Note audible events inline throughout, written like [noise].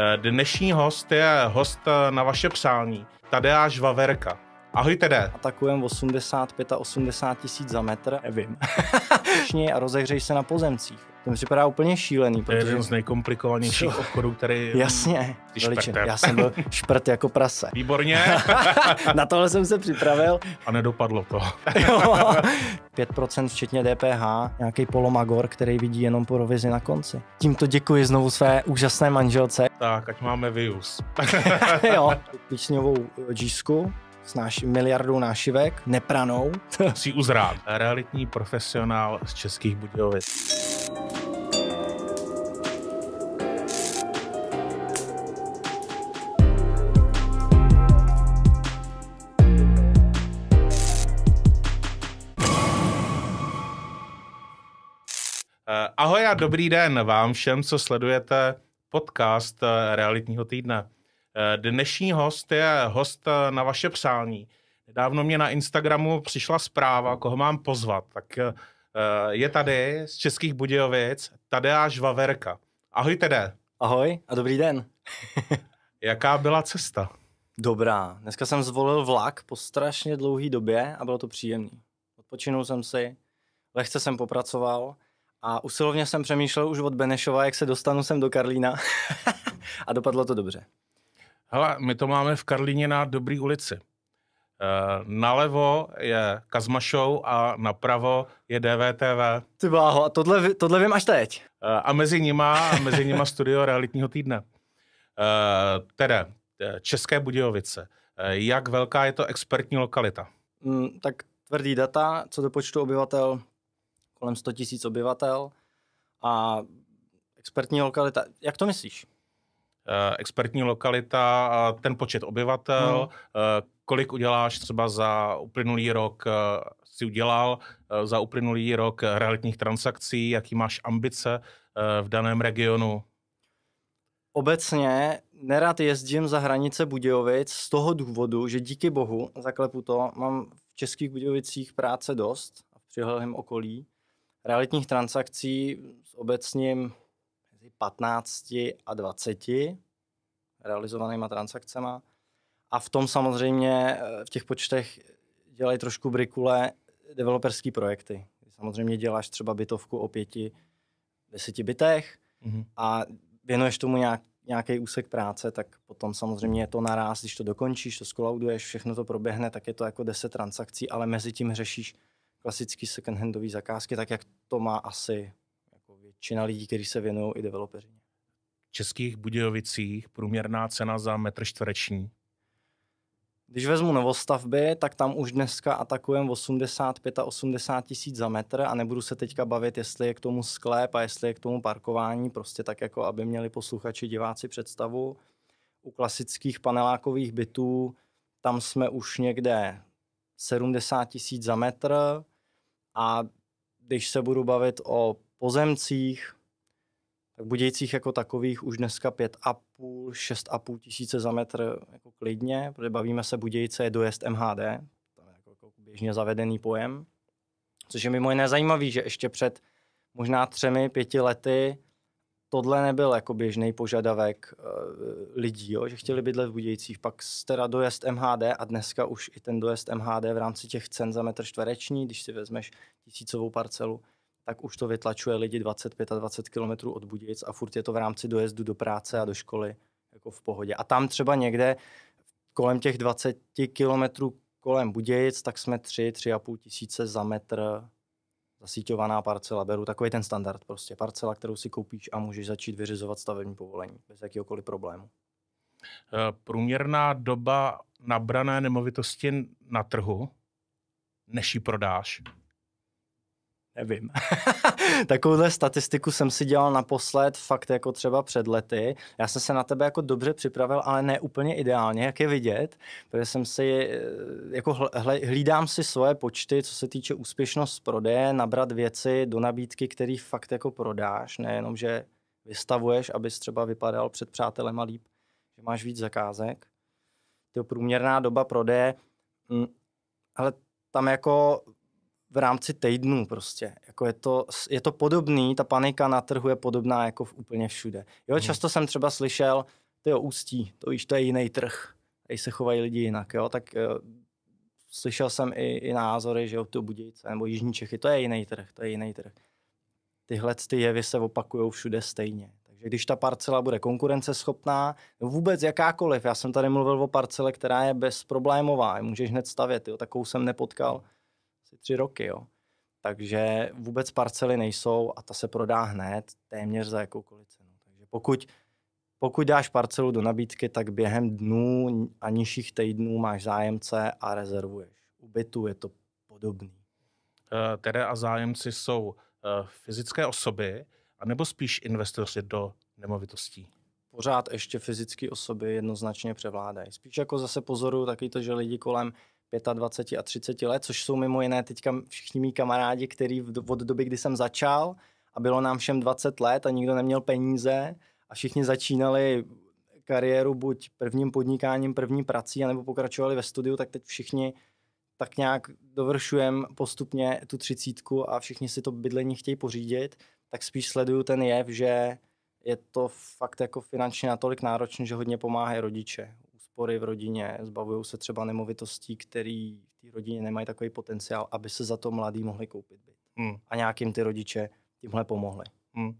Eh, Dnešní host je host eh, na vaše přání, Tadeáš Vaverka. Ahoj Tede. Atakujem 85 a 80 tisíc za metr, nevím. [laughs] A rozehřej se na pozemcích. To mi připadá úplně šílený. To je jeden z nejkomplikovanějších Co? obchodů, který... Jasně. Já jsem byl [laughs] šprt jako prase. Výborně. [laughs] Na tohle jsem se připravil. A nedopadlo to. 5% včetně DPH, nějaký polomagor, který vidí jenom provizi na konci. Tímto děkuji znovu své úžasné manželce. Tak, ať máme vyus. jo, písňovou džísku s náš, miliardou nášivek, nepranou. [laughs] Musí uzrát. Realitní profesionál z Českých Budějovic. Eh, Ahoj a dobrý den vám všem, co sledujete podcast eh, Realitního týdne. Eh, Dnešní host je host eh, na vaše přání. Nedávno mě na Instagramu přišla zpráva, koho mám pozvat. Tak eh, je tady z Českých Budějovic Tadeáš Vaverka. Ahoj Tede, Ahoj a dobrý den. [laughs] jaká byla cesta? Dobrá, dneska jsem zvolil vlak po strašně dlouhé době a bylo to příjemné. Odpočinul jsem si, lehce jsem popracoval a usilovně jsem přemýšlel už od Benešova, jak se dostanu sem do Karlína [laughs] a dopadlo to dobře. Hele, my to máme v Karlíně na Dobrý ulici. Eh, Nalevo je Kazmašou a napravo je DVTV. Ty bláho, a tohle, tohle vím až teď. Eh, A mezi nima, a mezi nima studio realitního týdne. Eh, Tedy, eh, České Budějovice. Jak velká je to expertní lokalita? Mm, tak tvrdý data, co do počtu obyvatel, kolem 100 tisíc obyvatel a expertní lokalita. Jak to myslíš? Eh, Expertní lokalita, a ten počet obyvatel, eh, kolik uděláš třeba za uplynulý rok, eh, si udělal za uplynulý rok realitních transakcí, jaký máš ambice v daném regionu? Obecně nerad jezdím za hranice Budějovic z toho důvodu, že díky bohu, zaklepu to, mám v Českých Budějovicích práce dost a v přilehlém okolí. Realitních transakcí s obecním mezi 15 a 20 realizovanýma transakcemi. A v tom samozřejmě eh, v těch počtech dělají trošku brikule developerský projekty. Samozřejmě děláš třeba bytovku o pěti, deseti bytech, Mhm. a věnuješ tomu nějak, nějaký úsek práce, tak potom samozřejmě je to naraz, když to dokončíš, to skolauduješ, všechno to proběhne, tak je to jako 10 transakcí, ale mezi tím řešíš klasický second-handový zakázky, tak jak to má asi většina lidí, kteří se věnují i developeři. V Českých Budějovicích průměrná cena za metr čtvereční. Když vezmu novostavby, tak tam už dneska atakujeme 85 a 80 tisíc za metr a nebudu se teďka bavit, jestli je k tomu sklep a jestli je k tomu parkování, prostě tak jako, aby měli posluchači, diváci představu. U klasických panelákových bytů tam jsme už někde 70 tisíc za metr a když se budu bavit o pozemcích, tak Budějcích jako takových už dneska 5,5, 6,5 tisíce za metr jako klidně, protože bavíme se Budějce je dojezd MHD, to je jako, jako běžně zavedený pojem, což je mimo jiné zajímavý, že ještě před možná třemi, pěti lety tohle nebyl jako běžný požadavek uh, lidí, jo? že chtěli bydlet v Budějcích, pak teda dojezd MHD a dneska už i ten dojezd MHD v rámci těch cen za metr čtvereční, když si vezmeš tisícovou parcelu, tak už to vytlačuje lidi 25 a 20 km od Budějic a furt je to v rámci dojezdu do práce a do školy jako v pohodě. A tam třeba někde kolem těch 20 km kolem Budějic, tak jsme 3, 3,5 tisíce za metr zasíťovaná parcela. Beru takový ten standard prostě. Parcela, kterou si koupíš a můžeš začít vyřizovat stavební povolení bez jakéhokoliv problému. Eh, Průměrná doba nabrané nemovitosti na trhu, než ji prodáš. Nevím. [laughs] Takovouhle statistiku jsem si dělal naposled fakt jako třeba před lety. Já jsem se na tebe jako dobře připravil, ale ne úplně ideálně, jak je vidět, protože jsem si, eh, jako hlídám si svoje počty, co se týče úspěšnost prodeje, nabrat věci do nabídky, který fakt jako prodáš, nejenom, že vystavuješ, abys třeba vypadal před přátelema líp, že máš víc zakázek. To průměrná doba prodeje, hm, ale tam jako v rámci týdnů prostě. Jako je, to, je to podobný, ta panika na trhu je podobná jako v úplně všude. Jo, Mhm. často jsem třeba slyšel, ty jo, ústí, to víš, to je jiný trh, tady se chovají lidi jinak, jo, tak uh, slyšel jsem i, i názory, že jo, to Budějce nebo Jižní Čechy, to je jiný trh, to je jiný trh. Tyhle ty jevy se opakují všude stejně. Takže když ta parcela bude konkurenceschopná, no vůbec jakákoliv, já jsem tady mluvil o parcele, která je bezproblémová, můžeš hned stavět, jo, takovou jsem nepotkal asi tři roky, jo. Takže vůbec parcely nejsou a ta se prodá hned, téměř za jakoukoliv cenu. Takže pokud, pokud dáš parcelu do nabídky, tak během dnů a nižších týdnů máš zájemce a rezervuješ. U bytu je to podobný. Uh, tedy a zájemci jsou uh, fyzické osoby, anebo spíš investoři do nemovitostí? Pořád ještě fyzické osoby jednoznačně převládají. Spíš jako zase pozoruju taky to, že lidi kolem 25 a 30 let, což jsou mimo jiné teďka všichni mý kamarádi, který od doby, kdy jsem začal a bylo nám všem 20 let a nikdo neměl peníze a všichni začínali kariéru buď prvním podnikáním, první prací, anebo pokračovali ve studiu, tak teď všichni tak nějak dovršujeme postupně tu třicítku a všichni si to bydlení chtějí pořídit, tak spíš sleduju ten jev, že je to fakt jako finančně natolik náročné, že hodně pomáhají rodiče. Úspory v rodině, zbavují se třeba nemovitostí, který v té rodině nemají takový potenciál, aby se za to mladí mohli koupit byt. Hmm. A nějakým ty rodiče tímhle pomohli. Hmm.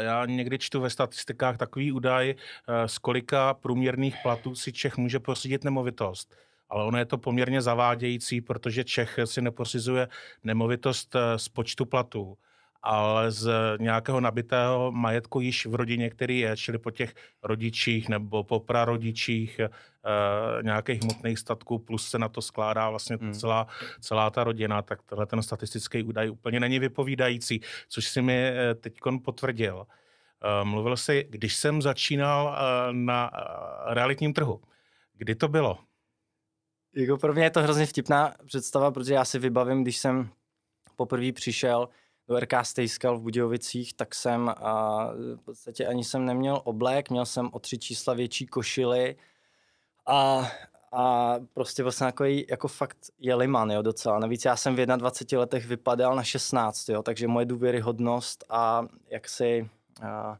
Já někdy čtu ve statistikách takový údaj, eh, z kolika průměrných platů si Čech může pořídit nemovitost. Ale ono je to poměrně zavádějící, protože Čech si nepořizuje nemovitost eh, z počtu platů ale z nějakého nabitého majetku již v rodině, který je, čili po těch rodičích nebo po prarodičích e, nějakých hmotných statků, plus se na to skládá vlastně hmm. celá, celá ta rodina, tak tenhle ten statistický údaj úplně není vypovídající, což si mi eh, teď potvrdil. E, mluvil si, když jsem začínal e, na realitním trhu. Kdy to bylo? Jako pro mě je to hrozně vtipná představa, protože já si vybavím, když jsem poprvé přišel do RK Stejskal v Budějovicích, tak jsem a v podstatě ani jsem neměl oblek, měl jsem o tři čísla větší košily a, a prostě vlastně jako, jako fakt je liman, jo, docela. Navíc já jsem v 21 letech vypadal na 16, jo, takže moje důvěryhodnost a jak si a,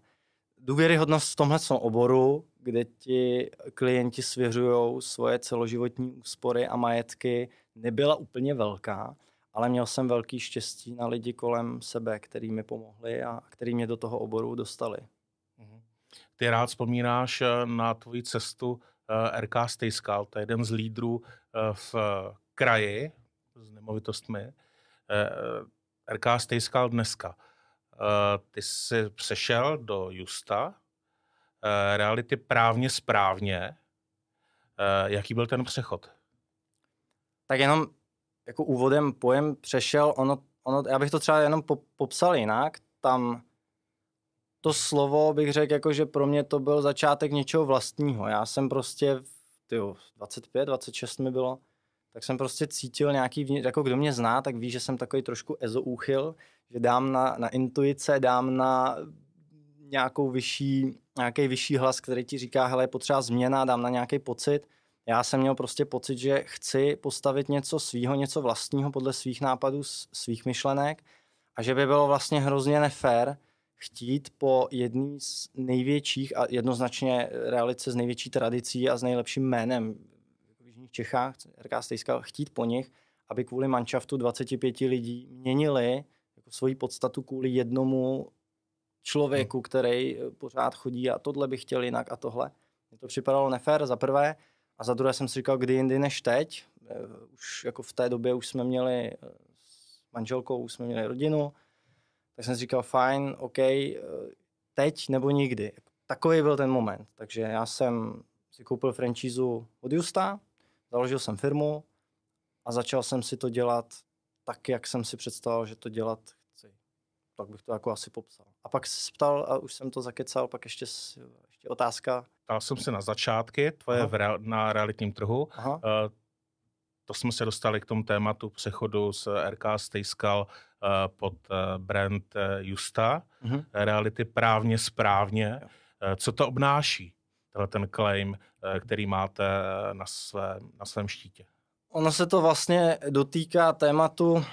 důvěryhodnost v tomhle oboru, kde ti klienti svěřují svoje celoživotní úspory a majetky, nebyla úplně velká ale měl jsem velký štěstí na lidi kolem sebe, který mi pomohli a který mě do toho oboru dostali. Mhm. Ty rád vzpomínáš eh, na tvoji cestu eh, RK Stejskal, to je jeden z lídrů eh, v kraji s nemovitostmi. RK Stejskal dneska. Ty jsi přešel do Justa, reality právně správně. Jaký byl ten přechod? Tak jenom jako úvodem pojem přešel, ono, ono, já bych to třeba jenom po, popsal jinak, tam to slovo bych řekl, jako, že pro mě to byl začátek něčeho vlastního. Já jsem prostě, tyjo, 25, 26 mi bylo, tak jsem prostě cítil nějaký, jako kdo mě zná, tak ví, že jsem takový trošku ezoúchyl, že dám na, na intuice, dám na nějakou vyšší, nějaký vyšší hlas, který ti říká, hele, je potřeba změna, dám na nějaký pocit já jsem měl prostě pocit, že chci postavit něco svýho, něco vlastního podle svých nápadů, svých myšlenek a že by bylo vlastně hrozně nefér chtít po jedný z největších a jednoznačně realice s největší tradicí a s nejlepším jménem v Jižních Čechách, RK Stejska, chtít po nich, aby kvůli manšaftu 25 lidí měnili jako svoji podstatu kvůli jednomu člověku, který pořád chodí a tohle bych chtěl jinak a tohle. Mně to připadalo nefér za prvé. A za druhé jsem si říkal, kdy jindy než teď. Eh, už jako v té době už jsme měli eh, s manželkou, už jsme měli rodinu. Tak jsem si říkal, fajn, OK, eh, teď nebo nikdy. Takový byl ten moment. Takže já jsem si koupil franchízu od Justa, založil jsem firmu a začal jsem si to dělat tak, jak jsem si představoval, že to dělat chci. Tak bych to jako asi popsal. A pak se ptal, a už jsem to zakecal, pak ještě, ještě otázka, ptal jsem se na začátky tvoje v real, na realitním trhu. Aha. Uh, to jsme se dostali k tomu tématu přechodu z RK Stejskal uh, pod uh, brand Justa. Uh-huh. Reality právně správně. Uh, co to obnáší, tenhle ten claim, uh, který máte na, své, na svém štítě? Ono se to vlastně dotýká tématu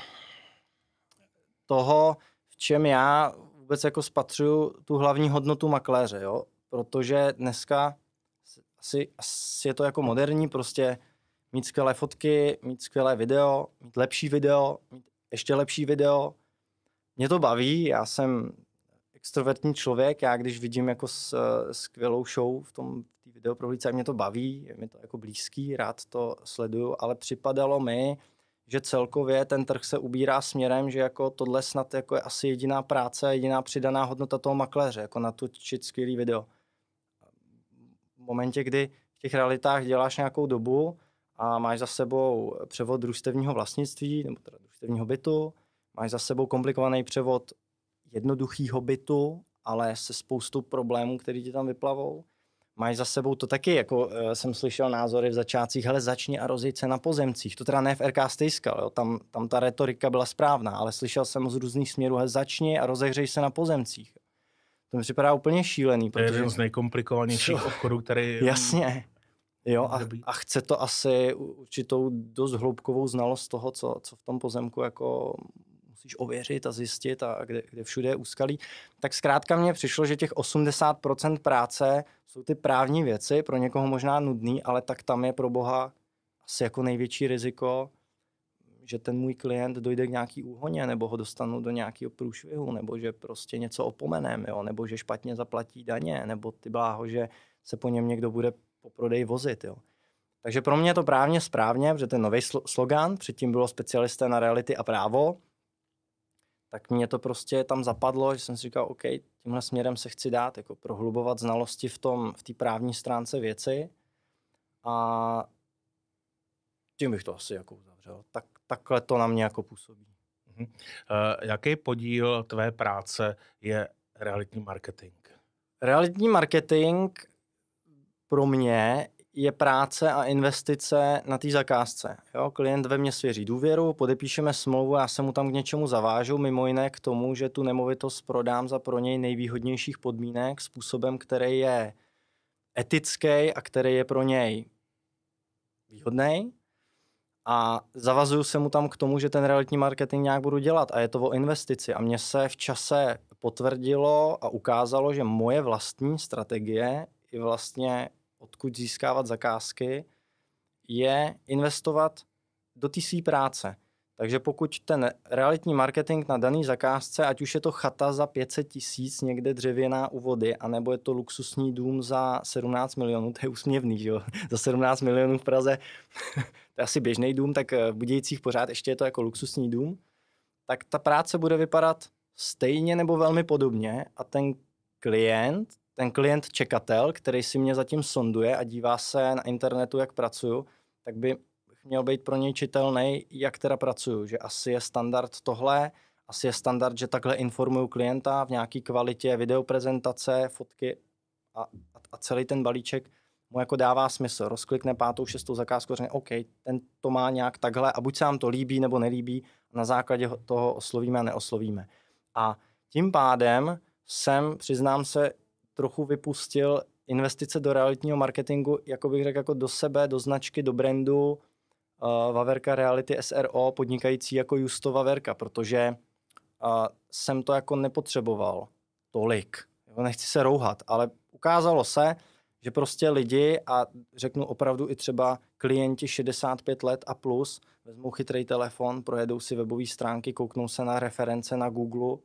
toho, v čem já vůbec jako spatřuju tu hlavní hodnotu makléře. Jo? Protože dneska asi, asi je to jako moderní, prostě mít skvělé fotky, mít skvělé video, mít lepší video, mít ještě lepší video. Mě to baví, já jsem extrovertní člověk, já když vidím jako s, skvělou show v tom v videoprohlídce, mě to baví, je mi to jako blízký, rád to sleduju, ale připadalo mi, že celkově ten trh se ubírá směrem, že jako tohle snad jako je asi jediná práce, jediná přidaná hodnota toho makléře, jako natočit skvělý video. Momentě, kdy v těch realitách děláš nějakou dobu a máš za sebou převod družstevního vlastnictví, nebo teda družstevního bytu, máš za sebou komplikovaný převod jednoduchého bytu, ale se spoustou problémů, který ti tam vyplavou, máš za sebou to taky, jako uh, jsem slyšel názory v začátcích, hele začni a rozjeď se na pozemcích. To teda ne v RK Stejskal, jo, tam, tam ta retorika byla správná, ale slyšel jsem z různých směrů, hele začni a rozehřej se na pozemcích. To mi připadá úplně šílený. Protože... To je jeden z nejkomplikovanějších obchodů, který... [laughs] Jasně. Jo, a, a chce to asi určitou dost hloubkovou znalost toho, co, co v tom pozemku jako musíš ověřit a zjistit a kde, kde všude je úskalí. Tak zkrátka mně přišlo, že těch 80% práce jsou ty právní věci, pro někoho možná nudný, ale tak tam je pro boha asi jako největší riziko, že ten můj klient dojde k nějaký úhoně, nebo ho dostanu do nějakého průšvihu, nebo že prostě něco opomenem, jo? nebo že špatně zaplatí daně, nebo ty bláho, že se po něm někdo bude po prodeji vozit. Jo? Takže pro mě je to právně správně, protože ten nový slogan, předtím bylo specialisté na reality a právo, tak mě to prostě tam zapadlo, že jsem si říkal, OK, tímhle směrem se chci dát, jako prohlubovat znalosti v tom, v té právní stránce věci a tím bych to asi jako uzavřel. Tak, takhle to na mě jako působí. Uh, jaký podíl tvé práce je realitní marketing? Realitní marketing pro mě je práce a investice na té zakázce. Jo, klient ve mně svěří důvěru, podepíšeme smlouvu, já se mu tam k něčemu zavážu, mimo jiné k tomu, že tu nemovitost prodám za pro něj nejvýhodnějších podmínek způsobem, který je etický a který je pro něj výhodný. A zavazuju se mu tam k tomu, že ten realitní marketing nějak budu dělat a je to o investici. A mně se v čase potvrdilo a ukázalo, že moje vlastní strategie je vlastně odkud získávat zakázky, je investovat do té své práce. Takže pokud ten realitní marketing na daný zakázce, ať už je to chata za 500 tisíc někde dřevěná u vody, anebo je to luxusní dům za 17 milionů, to je úsměvný, že jo? [laughs] za 17 milionů v Praze, to je asi běžný dům, tak v Budějcích pořád ještě je to jako luxusní dům, tak ta práce bude vypadat stejně nebo velmi podobně a ten klient ten klient čekatel, který si mě zatím sonduje a dívá se na internetu, jak pracuju, tak by měl být pro něj čitelný, jak teda pracuju. Že asi je standard tohle, asi je standard, že takhle informuju klienta v nějaké kvalitě videoprezentace, fotky a, a celý ten balíček mu jako dává smysl. Rozklikne pátou, šestou zakázku řekne, OK, ten to má nějak takhle a buď se nám to líbí nebo nelíbí, na základě toho oslovíme a neoslovíme. A tím pádem jsem, přiznám se, trochu vypustil investice do realitního marketingu, jako bych řekl, jako do sebe, do značky, do brandu uh, Vaverka Reality SRO, podnikající jako Justo Vaverka, protože uh, jsem to jako nepotřeboval tolik. Nechci se rouhat, ale ukázalo se, že prostě lidi a řeknu opravdu i třeba klienti 65 let a plus vezmou chytrý telefon, projedou si webové stránky, kouknou se na reference na Google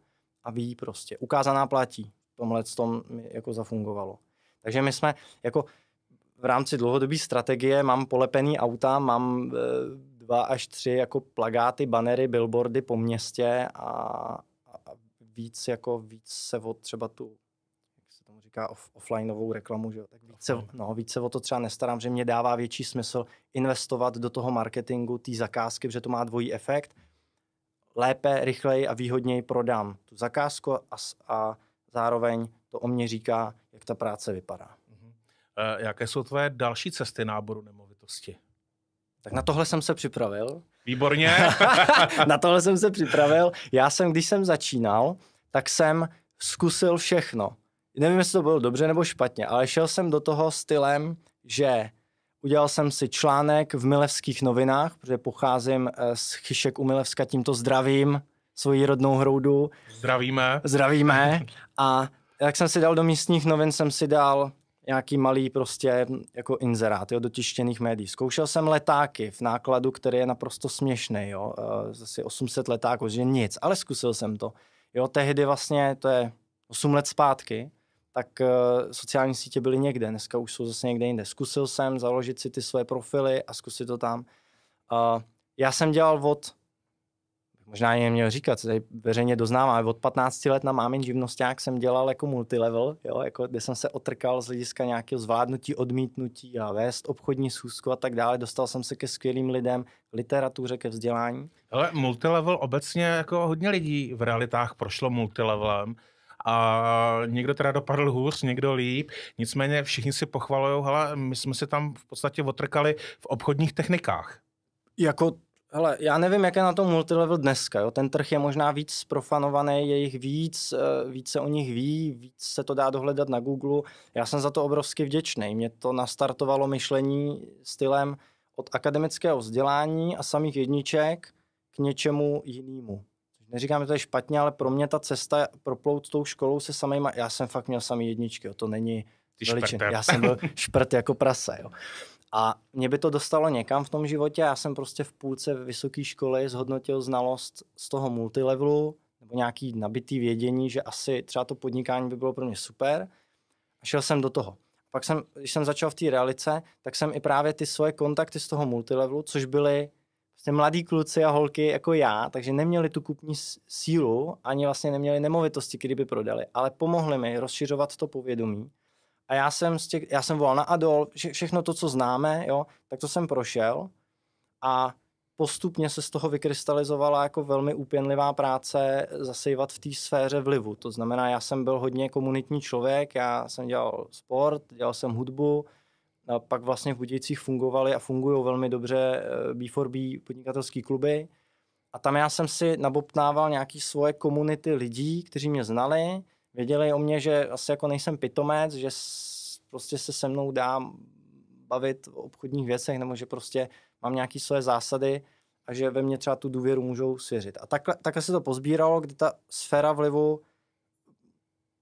a ví prostě. Ukázaná platí tomhle tom jako zafungovalo. Takže my jsme jako v rámci dlouhodobé strategie mám polepený auta, mám e, dva až tři jako plagáty, banery, billboardy po městě a, a víc jako víc se o třeba tu říká off, offlineovou reklamu, že? tak víc se, no, víc se o to třeba nestarám, že mě dává větší smysl investovat do toho marketingu, té zakázky, protože to má dvojí efekt. Lépe, rychleji a výhodněji prodám tu zakázku a, a zároveň to o mě říká, jak ta práce vypadá. Uh-huh. E, jaké jsou tvoje další cesty náboru nemovitosti? Tak na tohle jsem se připravil. Výborně. [laughs] na tohle jsem se připravil. Já jsem, když jsem začínal, tak jsem zkusil všechno. Nevím, jestli to bylo dobře nebo špatně, ale šel jsem do toho stylem, že udělal jsem si článek v Milevských novinách, protože pocházím e, z Chyšek u Milevska, tímto zdravím svoji rodnou hroudu. Zdravíme. Zdravíme. [laughs] A jak jsem si dal do místních novin, jsem si dal nějaký malý prostě jako inzerát, jo, do tištěných médií. Zkoušel jsem letáky v nákladu, který je naprosto směšný, jo, uh, zase 800 letáků, že nic, ale zkusil jsem to. Jo, tehdy vlastně, to je 8 let zpátky, tak uh, sociální sítě byly někde, dneska už jsou zase někde jinde. Zkusil jsem založit si ty své profily a zkusit to tam. Uh, já jsem dělal od možná jen měl říkat, tady veřejně doznávám, ale od 15 let na mámin živnosták jsem dělal jako multilevel, jo, jako, kde jsem se otrkal z hlediska nějakého zvládnutí, odmítnutí a vést obchodní schůzku a tak dále. Dostal jsem se ke skvělým lidem, literatuře, ke vzdělání. Ale multilevel obecně jako hodně lidí v realitách prošlo multilevelem a někdo teda dopadl hůř, někdo líp, nicméně všichni si pochvalují, ale my jsme se tam v podstatě otrkali v obchodních technikách. Jako Hele, já nevím, jak je na tom multilevel dneska. Jo? Ten trh je možná víc sprofanovaný, je jich víc, eh, víc se o nich ví, víc se to dá dohledat na Google. Já jsem za to obrovsky vděčný. Mě to nastartovalo myšlení stylem od akademického vzdělání a samých jedniček k něčemu jinému. Neříkám, že to je špatně, ale pro mě ta cesta proplout tou školou se samýma, já jsem fakt měl samý jedničky, jo, to není veličin. Já jsem byl [laughs] šprt jako prase. Jo. A mě by to dostalo někam v tom životě. Já jsem prostě v půlce vysoké školy zhodnotil znalost z toho multilevelu nebo nějaký nabitý vědění, že asi třeba to podnikání by bylo pro mě super. A šel jsem do toho. Pak jsem, když jsem začal v té realice, tak jsem i právě ty svoje kontakty z toho multilevelu, což byly prostě mladí kluci a holky jako já, takže neměli tu kupní sílu, ani vlastně neměli nemovitosti, které by prodali, ale pomohli mi rozšiřovat to povědomí a já jsem, z těch, já jsem volal na Adol, vše, všechno to, co známe, jo, tak to jsem prošel a postupně se z toho vykrystalizovala jako velmi úpěnlivá práce zasejvat v té sféře vlivu. To znamená, já jsem byl hodně komunitní člověk, já jsem dělal sport, dělal jsem hudbu, pak vlastně v Budějcích fungovaly a fungují velmi dobře B4B eh, podnikatelské kluby. A tam já jsem si nabobtnával nějaký svoje komunity lidí, kteří mě znali, věděli o mě, že asi jako nejsem pitomec, že prostě se se mnou dá bavit o obchodních věcech, nebo že prostě mám nějaké své zásady a že ve mně třeba tu důvěru můžou svěřit. A takhle, takhle se to pozbíralo, kdy ta sféra vlivu,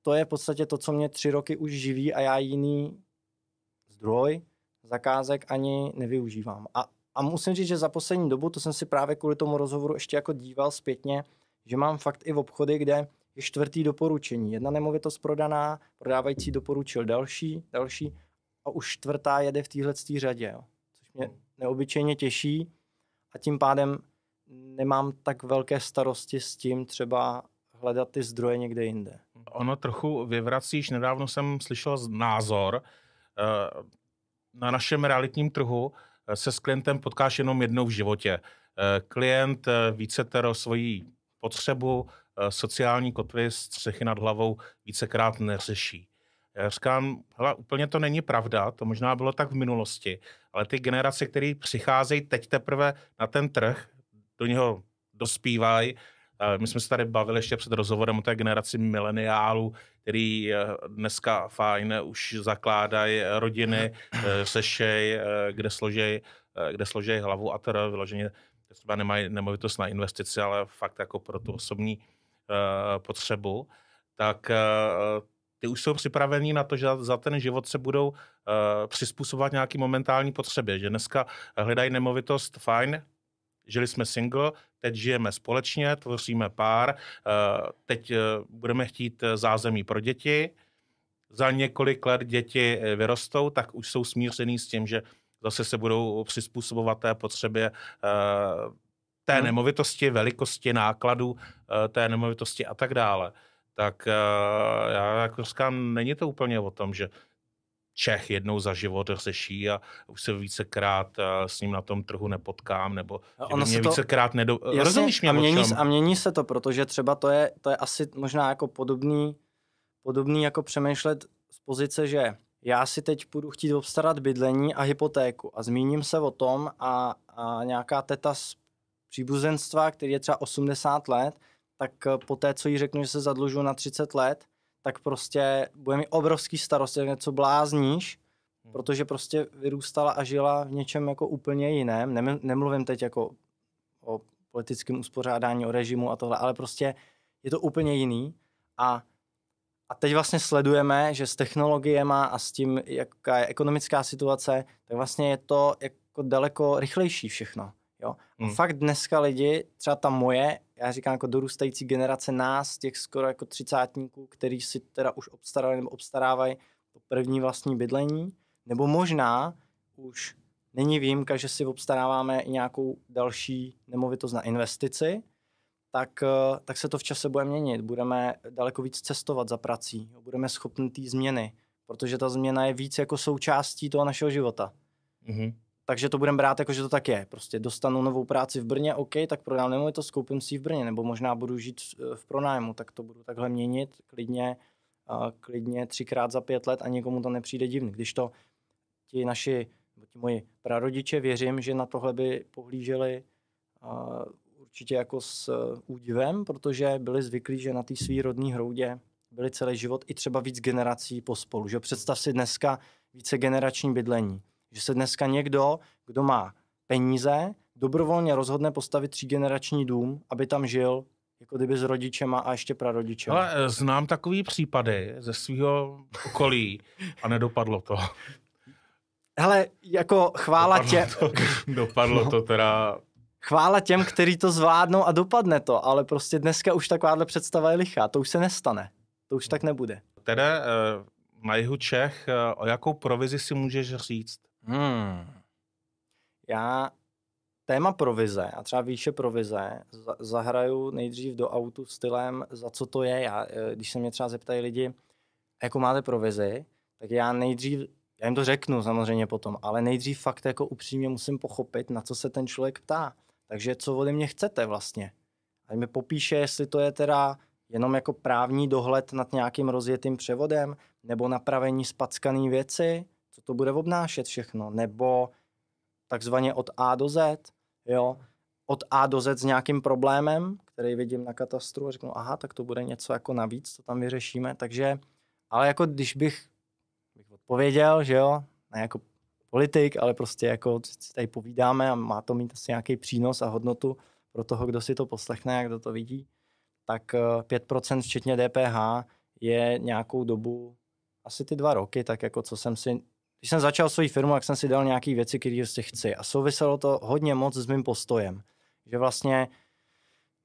to je v podstatě to, co mě tři roky už živí a já jiný zdroj zakázek ani nevyužívám. A, a musím říct, že za poslední dobu, to jsem si právě kvůli tomu rozhovoru ještě jako díval zpětně, že mám fakt i v obchody, kde je čtvrtý doporučení. Jedna nemovitost prodaná, prodávající doporučil další, další a už čtvrtá jede v téhle řadě, jo. což mě neobyčejně těší a tím pádem nemám tak velké starosti s tím třeba hledat ty zdroje někde jinde. Ono trochu vyvracíš, nedávno jsem slyšel názor, na našem realitním trhu eh, se s klientem potkáš jenom jednou v životě. Eh, klient více tero svoji potřebu, Eh, sociální kotvy, střechy nad hlavou vícekrát neřeší. Já říkám, hele, úplně to není pravda, to možná bylo tak v minulosti, ale ty generace, které přicházejí teď teprve na ten trh, do něho dospívají, my jsme se tady bavili ještě před rozhovorem o té generaci mileniálů, který eh, dneska fajn už zakládají rodiny, eh, sešej, kde složej, kde složej hlavu a teda vyloženě třeba nemají nemovitost na investici, ale fakt jako pro tu osobní Eh, potřebu, tak eh, ty už jsou připravení na to, že za ten život se budou eh, přizpůsobovat nějaký momentální potřebě. Že dneska hledají nemovitost, fajn, žili jsme single, teď žijeme společně, tvoříme pár, teď budeme chtít zázemí pro děti, za několik let děti vyrostou, tak už jsou smířený s tím, že zase se budou přizpůsobovat té potřebě té hmm. nemovitosti, velikosti nákladů eh, té nemovitosti a tak dále, tak eh, já jako říkám, není to úplně o tom, že Čech jednou za život řeší a už se vícekrát eh, s ním na tom trhu nepotkám, nebo ono mě to... vícekrát nedo... Jasně, Rozumíš mě a mění, a mění se to, protože třeba to je, to je asi možná jako podobný, podobný jako přemýšlet z pozice, že já si teď půjdu chtít obstarat bydlení a hypotéku a zmíním se o tom a, a nějaká teta z příbuzenstva, který je třeba 80 let, tak eh, po té, co jí řeknu, že se zadlužu na 30 let, tak prostě bude mi obrovský starost, jak něco blázníš, hmm. protože prostě vyrůstala a žila v něčem jako úplně jiném. Nemluvím teď jako o politickém uspořádání, o režimu a tohle, ale prostě je to úplně jiný a a teď vlastně sledujeme, že s technologiemi a s tím, jaká je ekonomická situace, tak vlastně je to jako daleko rychlejší všechno. Jo? A hmm. fakt dneska lidi, třeba ta moje, já říkám jako dorůstající generace nás, těch skoro jako třicátníků, který si teda už obstarali nebo obstarávají to první vlastní bydlení, nebo možná už není výjimka, že si obstaráváme i nějakou další nemovitost na investici, tak, eh, tak se to v čase bude měnit. Budeme daleko víc cestovat za prací, budeme schopni té změny, protože ta změna je víc jako součástí toho našeho života. Mm-hmm. Takže to budeme brát jako, že to tak je. Prostě dostanu novou práci v Brně, OK, tak prodám nemovitost, koupím si ji v Brně, nebo možná budu žít v pronájmu, tak to budu takhle měnit klidně, uh, klidně třikrát za pět let a nikomu to nepřijde divný. Když to ti naši, ti moji prarodiče, věřím, že na tohle by pohlíželi uh, určitě jako s údivem, protože byli zvyklí, že na té svý rodní hroudě byli celý život i třeba víc generací pospolu. Že představ si dneska více generační bydlení že se dneska někdo, kdo má peníze, dobrovolně rozhodne postavit třígenerační dům, aby tam žil jako kdyby s rodičema a ještě prarodičem. Ale eh, znám takový případy ze svého okolí a nedopadlo to. Hele, jako chvála těm... To, dopadlo no. to teda... Chvála těm, kteří to zvládnou a dopadne to, ale prostě dneska už takováhle představa je lichá. To už se nestane. To už tak nebude. Teda eh, na jihu Čech, eh, o jakou provizi si můžeš říct? Hmm. Já téma provize a třeba výše provize zahraju nejdřív do autu stylem, za co to je. Já, eh, když se mě třeba zeptají lidi, jako máte provizi, tak já nejdřív, já jim to řeknu samozřejmě potom, ale nejdřív fakt jako upřímně musím pochopit, na co se ten člověk ptá. Takže co ode mě chcete vlastně? A mi popíše, jestli to je teda jenom jako právní dohled nad nějakým rozjetým převodem, nebo napravení spackaný věci, co to bude obnášet všechno, nebo takzvaně od A do Z, jo, od A do Z s nějakým problémem, který vidím na katastru a řeknu, aha, tak to bude něco jako navíc, co tam vyřešíme, takže, ale jako když bych, bych odpověděl, že jo, ne jako politik, ale prostě jako si tady povídáme a má to mít asi nějaký přínos a hodnotu pro toho, kdo si to poslechne a kdo to vidí, tak 5% eh, včetně DPH je nějakou dobu, asi ty dva roky, tak jako co jsem si když jsem začal svoji firmu, tak jsem si dal nějaké věci, které prostě chci. A souviselo to hodně moc s mým postojem. Že vlastně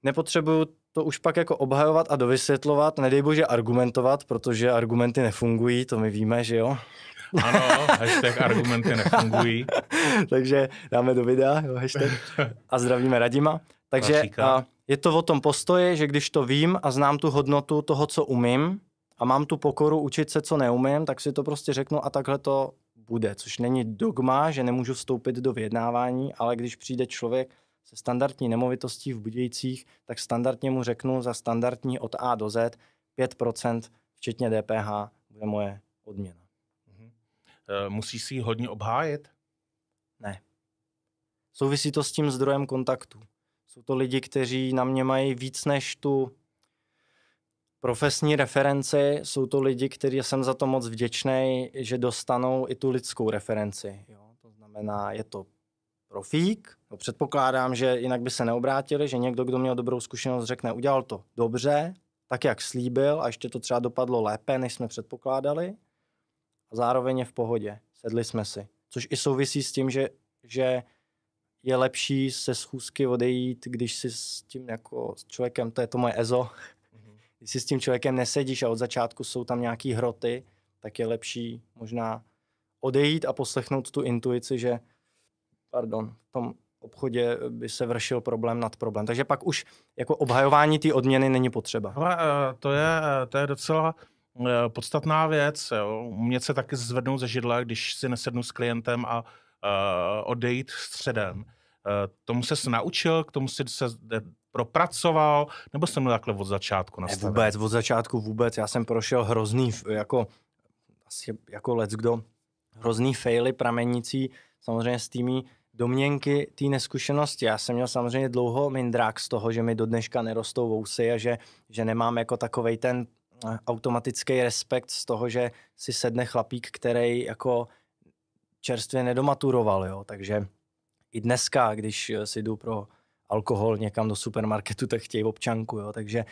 nepotřebuju to už pak jako obhajovat a dovysvětlovat, nedej bože argumentovat, protože argumenty nefungují, to my víme, že jo? Ano, hashtag argumenty nefungují. [laughs] Takže dáme do videa, jo, hashtag. A zdravíme Radima. Takže a je to o tom postoji, že když to vím a znám tu hodnotu toho, co umím, a mám tu pokoru učit se, co neumím, tak si to prostě řeknu a takhle to bude, což není dogma, že nemůžu vstoupit do vyjednávání, ale když přijde člověk se standardní nemovitostí v Budějcích, tak standardně mu řeknu za standardní od A do Z 5%, včetně DPH, bude moje odměna. Mhm. E, musíš si ji hodně obhájet? Ne. Souvisí to s tím zdrojem kontaktu. Jsou to lidi, kteří na mě mají víc než tu profesní referenci jsou to lidi, kteří jsem za to moc vděčný, že dostanou i tu lidskou referenci. Jo? To znamená, je to profík, no předpokládám, že jinak by se neobrátili, že někdo, kdo měl dobrou zkušenost, řekne, udělal to dobře, tak jak slíbil a ještě to třeba dopadlo lépe, než jsme předpokládali a zároveň je v pohodě. Sedli jsme si. Což i souvisí s tím, že, že je lepší se schůzky odejít, když si s tím jako s člověkem, to je to moje EZO, když si s tím člověkem nesedíš a od začátku jsou tam nějaký hroty, tak je lepší možná odejít a poslechnout tu intuici, že pardon, v tom obchodě by se vršil problém nad problém. Takže pak už jako obhajování té odměny není potřeba. Ale eh, to je, eh, to je docela eh, podstatná věc. Jo. Umět se taky zvednout ze židla, když si nesednu s klientem a uh, odejít středem. Uh, tomu se naučil, k tomu si se propracoval, nebo jsem takhle od začátku nastavil? Ne, vůbec, od začátku vůbec. Já jsem prošel hrozný, jako, asi jako let's kdo, hrozný faily pramenící samozřejmě s tými domněnky té neskušenosti. Já jsem měl samozřejmě dlouho mindrák z toho, že mi do dneška nerostou vousy a že, že nemám jako takovej ten eh, automatický respekt z toho, že si sedne chlapík, který jako čerstvě nedomaturoval, jo. Takže i dneska, když si jdu pro alkohol někam do supermarketu, tak chtějí občanku, jo, takže,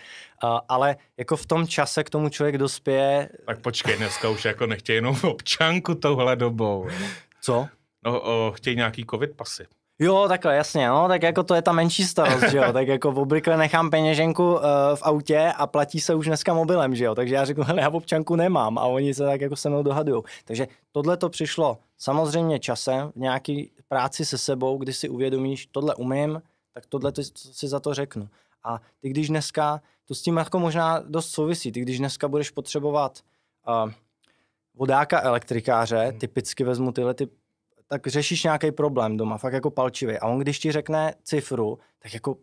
uh, ale jako v tom čase k tomu člověk dospěje. Tak počkej, dneska už jako nechtějí jenom [laughs] občanku touhle dobou. Co? No, o, chtějí nějaký covid pasy. Jo, takhle, jasně, no, tak jako to je ta menší starost, že jo, tak jako obvykle nechám peněženku uh, v autě a platí se už dneska mobilem, že jo, takže já řeknu, hele, já občanku nemám a oni se tak jako se mnou dohadují. Takže tohle to přišlo samozřejmě časem, v nějaký práci se sebou, kdy si uvědomíš, tohle umím, tak tohle to si za to řeknu. A ty když dneska, to s tím jako možná dost souvisí, ty když dneska budeš potřebovat uh, vodáka elektrikáře, hmm. typicky vezmu tyhle ty tak řešíš nějaký problém doma, fakt jako palčivý. A on když ti řekne cifru, tak jako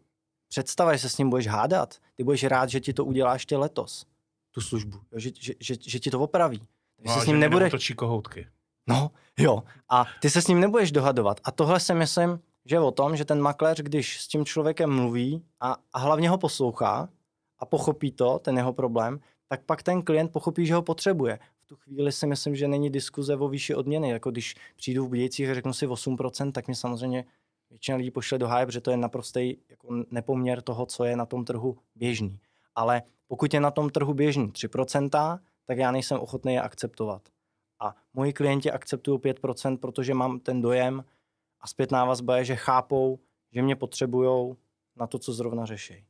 představa, že se s ním budeš hádat. Ty budeš rád, že ti to udělá ještě letos, tu službu, že, že, že, že ti to opraví. Takže no, se s ním nebudeš... točí kohoutky. No, jo. A ty se s ním nebudeš dohadovat. A tohle si myslím, že o tom, že ten makléř, když s tím člověkem mluví a, a hlavně ho poslouchá a pochopí to, ten jeho problém, tak pak ten klient pochopí, že ho potřebuje tu chvíli si myslím, že není diskuze o výši odměny. Jako když přijdu v Budějcích a řeknu si 8%, tak mi samozřejmě většina lidí pošle do háje, protože to je naprostý jako nepoměr toho, co je na tom trhu běžný. Ale pokud je na tom trhu běžný 3%, tak já nejsem ochotný je akceptovat. A moji klienti akceptují 5%, protože mám ten dojem a zpětná vazba je, že chápou, že mě potřebují na to, co zrovna řeší.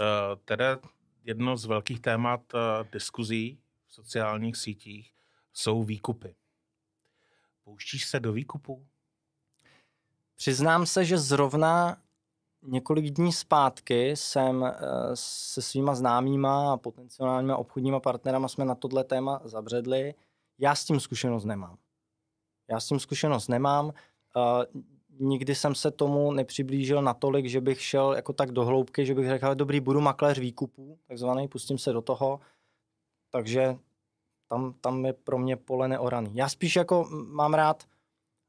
Uh, teda jedno z velkých témat uh, diskuzí v sociálních sítích jsou výkupy. Pouštíš se do výkupu? Přiznám se, že zrovna několik dní zpátky jsem uh, se svýma známýma a potenciálníma obchodníma partnerama jsme na tohle téma zabředli. Já s tím zkušenost nemám. Já s tím zkušenost nemám. Uh, nikdy jsem se tomu nepřiblížil natolik, že bych šel jako tak do hloubky, že bych řekl, dobrý, budu makléř výkupů, takzvaný, pustím se do toho. Takže tam, tam je pro mě pole neoraný. Já spíš jako mám rád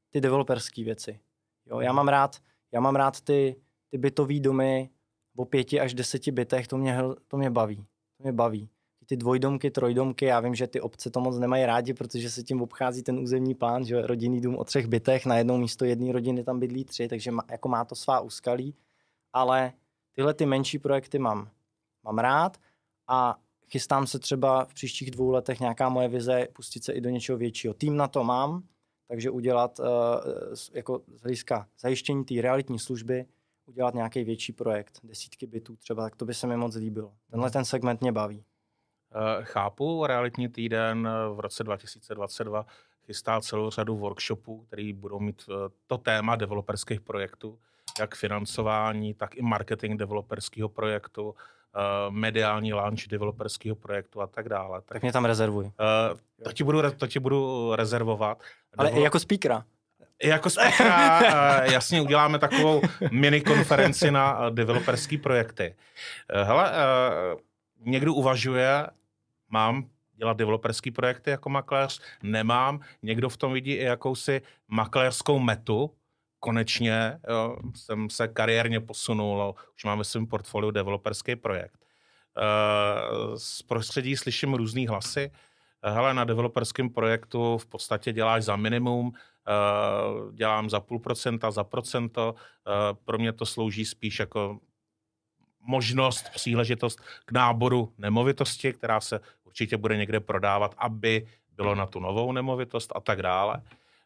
ty developerské věci. Jo, já mám rád, já mám rád ty, ty bytové domy o pěti až deseti bytech, to mě, to mě baví. To mě baví ty dvojdomky, trojdomky, já vím, že ty obce to moc nemají rádi, protože se tím obchází ten územní plán, že rodinný dům o třech bytech, na jednou místo jedné rodiny tam bydlí tři, takže má, jako má to svá úskalí, ale tyhle ty menší projekty mám, mám rád a chystám se třeba v příštích dvou letech nějaká moje vize pustit se i do něčeho většího. Tým na to mám, takže udělat uh, jako z hlediska zajištění té realitní služby, udělat nějaký větší projekt, desítky bytů třeba, tak to by se mi moc líbilo. Tenhle ten segment mě baví. Eh, chápu, realitní týden eh, v roce 2022 chystá celou řadu workshopů, které budou mít eh, to téma developerských projektů, jak financování, tak i marketing developerského projektu, mediální launch developerského projektu a tak dále. Tak, tak mě tam rezervuj. To ti budu, to ti budu rezervovat. Ale Devel... i jako speakera. I jako speakera, jasně, uděláme takovou mini konferenci na developerské projekty. Hele, někdo uvažuje mám dělat developerský projekty jako makléř, nemám. Někdo v tom vidí i jakousi makléřskou metu, konečně jo, jsem se kariérně posunul, už mám ve svém portfoliu developerský projekt. Eh, z prostředí slyším různý hlasy. Hele, na developerském projektu v podstatě děláš za minimum, eh, dělám za půl procenta, za procento. Eh, pro mě to slouží spíš jako možnost, příležitost k náboru nemovitosti, která se určitě bude někde prodávat, aby bylo na tu novou nemovitost a tak dále.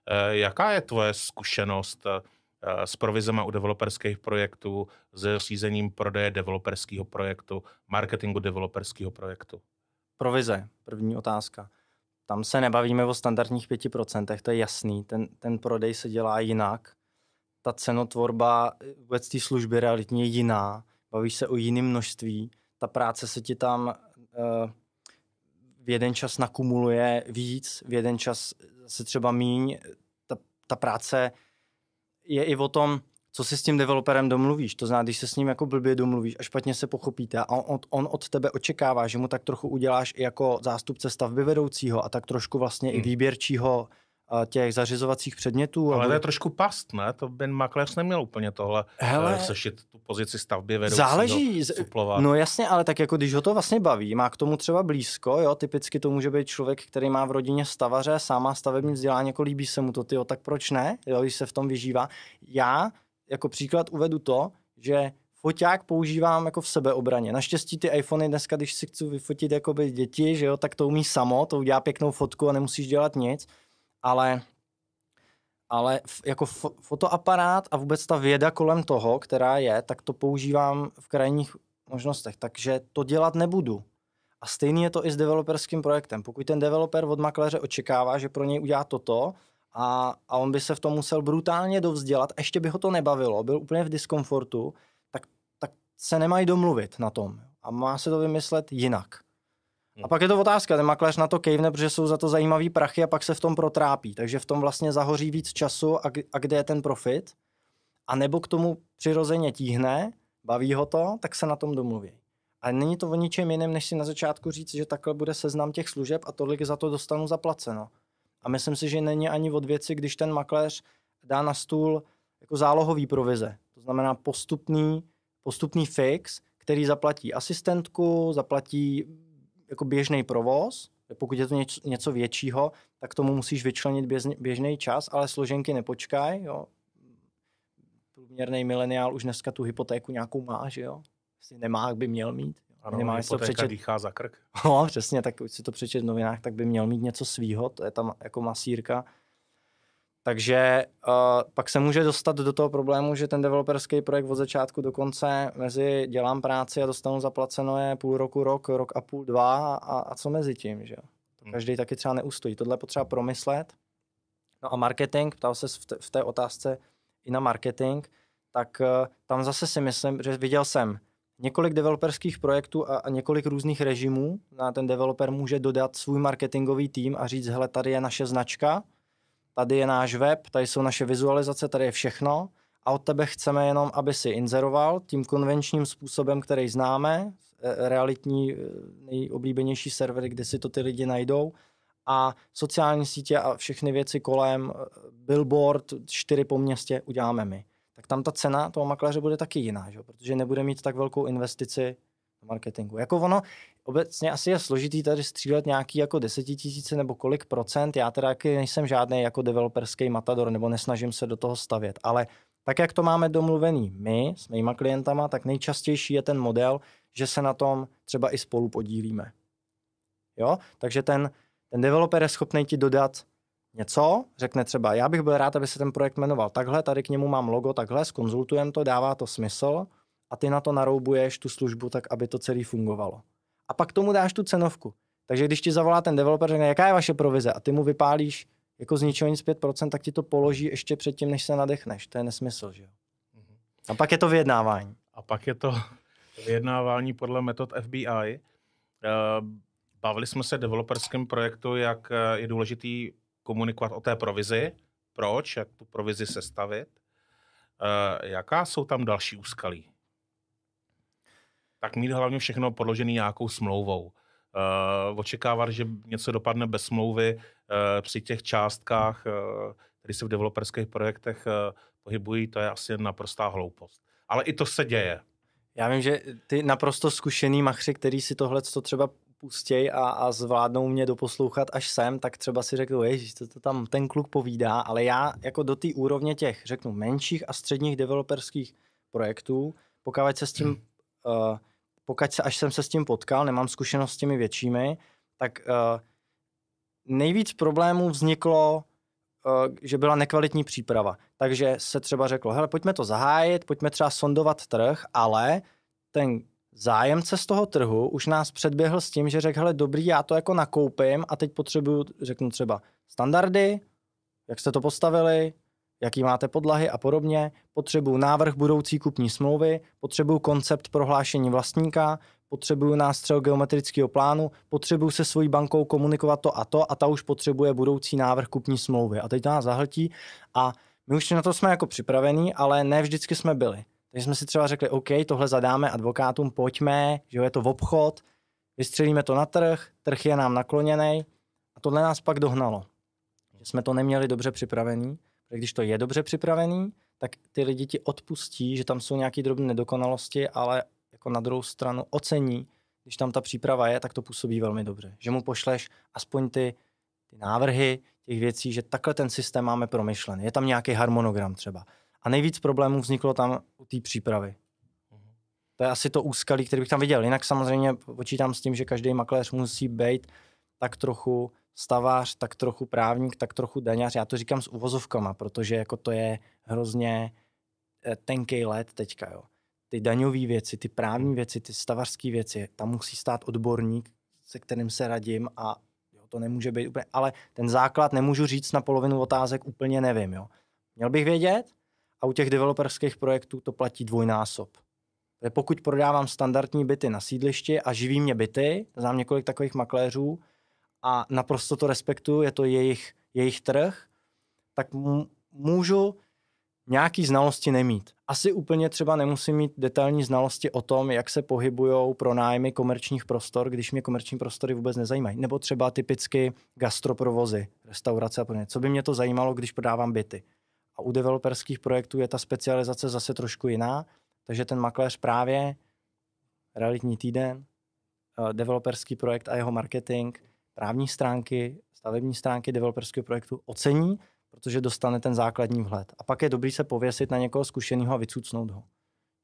Eh, jaká je tvoje zkušenost eh, s provizema u developerských projektů, s řízením prodeje developerského projektu, marketingu developerského projektu? Provize, první otázka. Tam se nebavíme o standardních 5%, to je jasný. Ten, ten prodej se dělá jinak. Ta cenotvorba vůbec té služby realitně je jiná. Bavíš se o jiném množství. Ta práce se ti tam uh, v jeden čas nakumuluje víc, v jeden čas se třeba míň. Ta, ta práce je i o tom, co si s tím developerem domluvíš. To znamená, když se s ním jako blbě domluvíš a špatně se pochopíte a on, on od tebe očekává, že mu tak trochu uděláš i jako zástupce stavby vedoucího a tak trošku vlastně hmm. i výběrčího těch zařizovacích předmětů. Ale to je trošku past, ne? To by makléř neměl úplně tohle Hele, eh, sešit tu pozici stavby vedoucího. Záleží. Suplovat. No jasně, ale tak jako když ho to vlastně baví, má k tomu třeba blízko, jo, typicky to může být člověk, který má v rodině stavaře, sám má stavební vzdělání, jako líbí se mu to, tyjo, tak proč ne, jo, když se v tom vyžívá. Já jako příklad uvedu to, že foťák používám jako v sebeobraně. Naštěstí ty iPhony dneska, když si chci vyfotit jakoby děti, že jo, tak to umí samo, to udělá pěknou fotku a nemusíš dělat nic, ale ale jako fotoaparát a vůbec ta věda kolem toho, která je, tak to používám v krajních možnostech, takže to dělat nebudu. A stejný je to i s developerským projektem. Pokud ten developer od makléře očekává, že pro něj udělá toto a, a on by se v tom musel brutálně dovzdělat, ještě by ho to nebavilo, byl úplně v diskomfortu, tak, tak se nemají domluvit na tom. A má se to vymyslet jinak. A pak je to otázka, ten makléř na to kejvne, protože jsou za to zajímavý prachy a pak se v tom protrápí. Takže v tom vlastně zahoří víc času a, a kde je ten profit. A nebo k tomu přirozeně tíhne, baví ho to, tak se na tom domluví. A není to o ničem jiném, než si na začátku říct, že takhle bude seznam těch služeb a tolik za to dostanu zaplaceno. A myslím si, že není ani od věci, když ten makléř dá na stůl jako zálohový provize. To znamená postupný, postupný fix, který zaplatí asistentku, zaplatí jako běžný provoz, pokud je to něco, něco většího, tak tomu musíš vyčlenit běžný čas, ale složenky nepočkaj, jo. Průměrný mileniál už dneska tu hypotéku nějakou má, že jo. Jestli nemá, by měl mít. Ano, nemá, hypotéka to přečet... dýchá za krk. No, přesně, tak si to přečet v novinách, tak by měl mít něco svýho, to je tam jako masírka takže uh, pak se může dostat do toho problému, že ten developerský projekt od začátku do konce mezi dělám práci a dostanu zaplaceno je půl roku, rok, rok a půl, dva a, a co mezi tím, že To hmm. každý taky třeba neustojí. Tohle je potřeba promyslet. No a marketing, ptal se v, v té otázce i na marketing, tak uh, tam zase si myslím, že viděl jsem několik developerských projektů a, a několik různých režimů. Na ten developer může dodat svůj marketingový tým a říct, hele, tady je naše značka, tady je náš web, tady jsou naše vizualizace, tady je všechno a od tebe chceme jenom, aby si inzeroval tím konvenčním způsobem, který známe, e, realitní e, nejoblíbenější servery, kde si to ty lidi najdou a sociální sítě a všechny věci kolem, e, billboard, čtyři po městě uděláme my. Tak tam ta cena toho makléře bude taky jiná, že? protože nebude mít tak velkou investici marketingu. Jako ono, obecně asi je složitý tady střílet nějaký jako desetitisíce nebo kolik procent. Já teda nejsem žádný jako developerský matador nebo nesnažím se do toho stavět, ale tak, jak to máme domluvený my s mýma klientama, tak nejčastější je ten model, že se na tom třeba i spolu podílíme. Jo? Takže ten, ten developer je schopný ti dodat něco, řekne třeba, já bych byl rád, aby se ten projekt jmenoval takhle, tady k němu mám logo takhle, skonzultujeme to, dává to smysl a ty na to naroubuješ tu službu tak, aby to celé fungovalo a pak tomu dáš tu cenovku. Takže když ti zavolá ten developer, řekne, jaká je vaše provize a ty mu vypálíš jako z ničeho nic 5%, tak ti to položí ještě předtím, než se nadechneš. To je nesmysl, že jo? A pak je to vyjednávání. A pak je to [laughs] vyjednávání podle metod FBI. Eh, bavili jsme se developerském projektu, jak eh, je důležitý komunikovat o té provizi, proč, jak tu provizi sestavit. Eh, jaká jsou tam další úskalí? Tak mít hlavně všechno podložené nějakou smlouvou. Uh, očekávat, že něco dopadne bez smlouvy uh, při těch částkách, uh, které se v developerských projektech uh, pohybují, to je asi naprostá hloupost. Ale i to se děje. Já vím, že ty naprosto zkušený machři, který si tohle to třeba pustěj a, a zvládnou mě doposlouchat až sem, tak třeba si řeknu, ježiš, to, to tam ten kluk povídá, ale já jako do té úrovně těch, řeknu, menších a středních developerských projektů, pokud se s tím uh, pokud se, až jsem se s tím potkal, nemám zkušenost s těmi většími, tak uh, nejvíc problémů vzniklo, uh, že byla nekvalitní příprava. Takže se třeba řeklo, hele, pojďme to zahájit, pojďme třeba sondovat trh, ale ten zájemce z toho trhu už nás předběhl s tím, že řekl, hele, dobrý, já to jako nakoupím a teď potřebuju, řeknu třeba standardy, jak jste to postavili, jaký máte podlahy a podobně, potřebuju návrh budoucí kupní smlouvy, potřebuju koncept prohlášení vlastníka, potřebuju nástřel geometrického plánu, potřebuju se svojí bankou komunikovat to a to a ta už potřebuje budoucí návrh kupní smlouvy. A teď to nás zahltí a my už na to jsme jako připravení, ale ne vždycky jsme byli. Takže jsme si třeba řekli, OK, tohle zadáme advokátům, pojďme, že je to v obchod, vystřelíme to na trh, trh je nám nakloněný a tohle nás pak dohnalo. Že jsme to neměli dobře připravený když to je dobře připravený, tak ty lidi ti odpustí, že tam jsou nějaké drobné nedokonalosti, ale jako na druhou stranu ocení, když tam ta příprava je, tak to působí velmi dobře. Že mu pošleš aspoň ty, ty návrhy těch věcí, že takhle ten systém máme promyšlený. Je tam nějaký harmonogram třeba. A nejvíc problémů vzniklo tam u té přípravy. To je asi to úskalí, který bych tam viděl. Jinak samozřejmě počítám s tím, že každý makléř musí být tak trochu stavář, tak trochu právník, tak trochu daňař. Já to říkám s uvozovkama, protože jako to je hrozně eh, tenký let teďka. Jo. Ty daňové věci, ty právní věci, ty stavařské věci, tam musí stát odborník, se kterým se radím a jo, to nemůže být úplně, ale ten základ nemůžu říct na polovinu otázek, úplně nevím. Jo. Měl bych vědět a u těch developerských projektů to platí dvojnásob. Pokud prodávám standardní byty na sídlišti a živí mě byty, znám několik takových makléřů a naprosto to respektuju, je to jejich, jejich trh, tak můžu nějaký znalosti nemít. Asi úplně třeba nemusím mít detailní znalosti o tom, jak se pohybují pronájmy komerčních prostor, když mě komerční prostory vůbec nezajímají. Nebo třeba typicky gastroprovozy, restaurace a podobně. Co by mě to zajímalo, když prodávám byty. A u developerských projektů je ta specializace zase trošku jiná, takže ten makléř právě realitní týden, eh, developerský projekt a jeho marketing, právní stránky, stavební stránky developerského projektu ocení, protože dostane ten základní vhled. A pak je dobrý se pověsit na někoho zkušeného a vycucnout ho.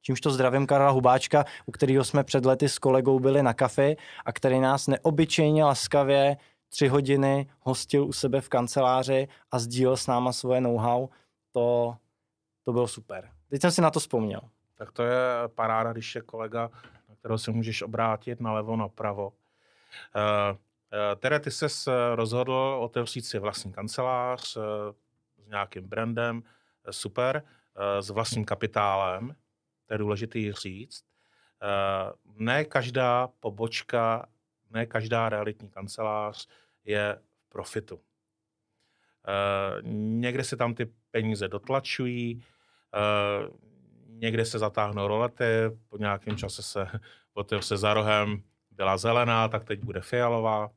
Čímž to zdravím Karla Hubáčka, u kterého jsme před lety s kolegou byli na kafe a který nás neobyčejně laskavě tři hodiny hostil u sebe v kanceláři a sdílel s náma svoje know-how. To, to bylo super. Teď jsem si na to vzpomněl. Tak to je paráda, když je kolega, na kterého se můžeš obrátit nalevo, napravo. Uh, Tere, ty se rozhodl otevřít si vlastní kancelář uh, s nějakým brandem, super, s vlastním kapitálem, to je důležité říct. Ne každá pobočka, ne každá realitní kancelář je v profitu. Někde se tam ty peníze dotlačují, někde se zatáhnou rolety, po nějakém čase se [laughs] se za rohem byla zelená, tak teď bude fialová,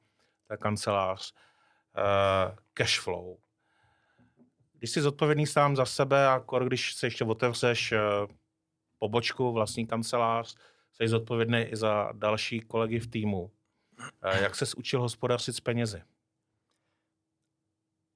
ta kancelář. Uh, cash flow. Když jsi zodpovědný sám za sebe a když se ještě otevřeš uh, pobočku, vlastní kancelář, jsi zodpovědný i za další kolegy v týmu. Uh, jak se učil hospodařit s penězi?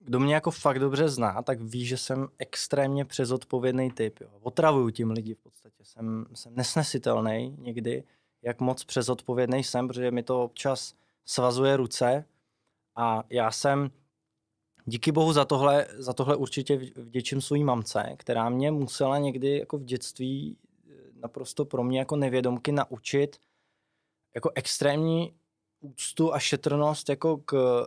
kdo mě jako fakt dobře zná, tak ví, že jsem extrémně přezodpovědný typ. Jo. Otravuju tím lidi v podstatě. Jsem, jsem nesnesitelný někdy, jak moc přezodpovědný jsem, protože mi to občas svazuje ruce a já jsem díky bohu za tohle, za tohle určitě vděčím svojí mamce, která mě musela někdy jako v dětství eh, naprosto pro mě jako nevědomky naučit jako extrémní úctu a šetrnost jako k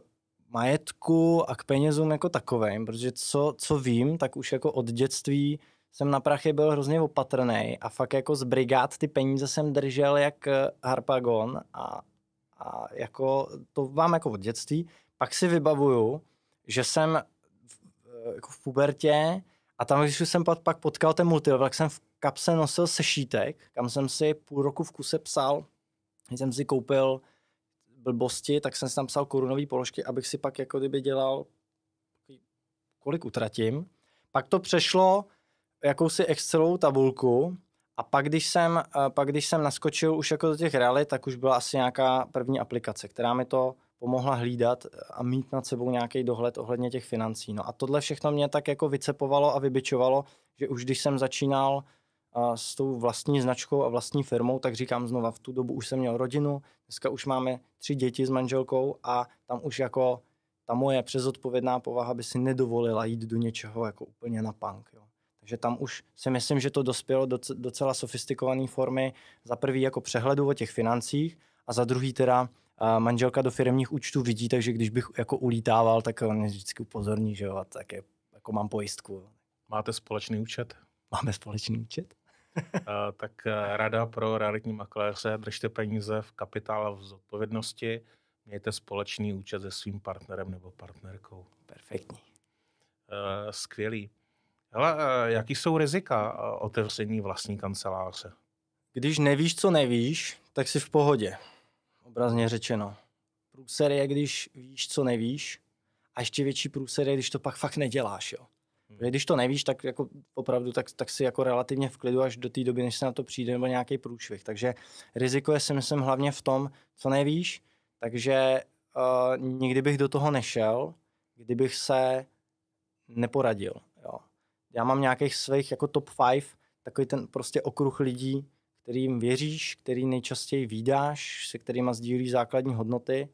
majetku a k penězům jako takovým, protože co, co vím, tak už jako od dětství jsem na prachy byl hrozně opatrný a fakt jako z brigád ty peníze jsem držel jak eh, harpagon a, a jako to vám jako od dětství. Pak si vybavuju, že jsem v, eh, jako v pubertě a tam, když jsem pak potkal ten multilevel, tak jsem v kapse nosil sešítek, kam jsem si půl roku v kuse psal, jsem si koupil blbosti, tak jsem si tam psal korunové položky, abych si pak jako kdyby dělal, kolik utratím. Pak to přešlo jakousi Excelovou tabulku a pak když, jsem, pak když jsem naskočil už jako do těch realit, tak už byla asi nějaká první aplikace, která mi to pomohla hlídat a mít nad sebou nějaký dohled ohledně těch financí. No a tohle všechno mě tak jako vycepovalo a vybičovalo, že už když jsem začínal s tou vlastní značkou a vlastní firmou, tak říkám znova, v tu dobu už jsem měl rodinu, dneska už máme tři děti s manželkou a tam už jako ta moje přezodpovědná povaha by si nedovolila jít do něčeho jako úplně na punk. Jo. Takže tam už si myslím, že to dospělo do docela sofistikované formy za prvý jako přehledu o těch financích a za druhý teda manželka do firmních účtů vidí, takže když bych jako ulítával, tak on vždycky upozorní, že jo, a tak je, jako mám pojistku. Máte společný účet? Máme společný účet. Eh, tak eh, rada pro realitní makléře, držte peníze v kapitále v zodpovědnosti, mějte společný účet se svým partnerem nebo partnerkou. Perfektní. Eh, skvělý. Hele, jaký jsou rizika otevření vlastní kanceláře? Když nevíš, co nevíš, tak jsi v pohodě. Obrazně řečeno. Průser je, když víš, co nevíš, a ještě větší průser je, když to pak fakt neděláš. Jo. Hmm. Když to nevíš, tak jako opravdu tak, tak si jako relativně v klidu až do té doby, než se na to přijde, nebo nějaký průšvih. Takže riziko je si myslím hlavně v tom, co nevíš, takže uh, nikdy bych do toho nešel, kdybych se neporadil. Já mám nějakých svých jako top 5, takový ten prostě okruh lidí, kterým věříš, který nejčastěji výdáš, se kterými sdílíš základní hodnoty.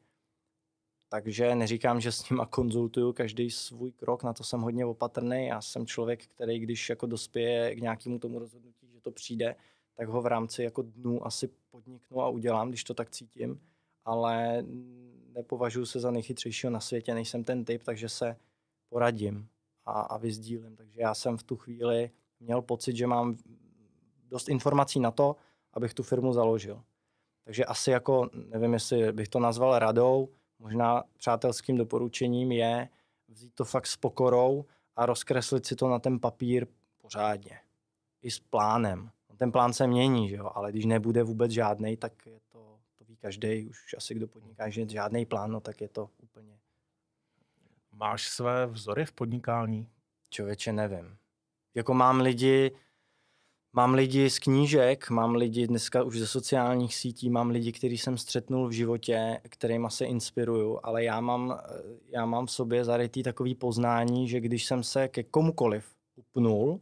Takže neříkám, že s nima konzultuju každý svůj krok, na to jsem hodně opatrný. Já jsem člověk, který když jako dospěje k nějakému tomu rozhodnutí, že to přijde, tak ho v rámci jako dnů asi podniknu a udělám, když to tak cítím. Ale nepovažuji se za nejchytřejšího na světě, nejsem ten typ, takže se poradím a, a vyzdílím. Takže já jsem v tu chvíli měl pocit, že mám dost informací na to, abych tu firmu založil. Takže asi jako, nevím, jestli bych to nazval radou, možná přátelským doporučením je vzít to fakt s pokorou a rozkreslit si to na ten papír pořádně. I s plánem. Ten plán se mění, že jo? ale když nebude vůbec žádný, tak je to, to ví každý, už asi kdo podniká, že žádný plán, no tak je to úplně. Máš své vzory v podnikání? Člověče, nevím. Jako mám lidi, Mám lidi z knížek, mám lidi dneska už ze sociálních sítí, mám lidi, který jsem střetnul v životě, kterým se inspiruju, ale já mám, já mám v sobě zarytý takový poznání, že když jsem se ke komukoliv upnul,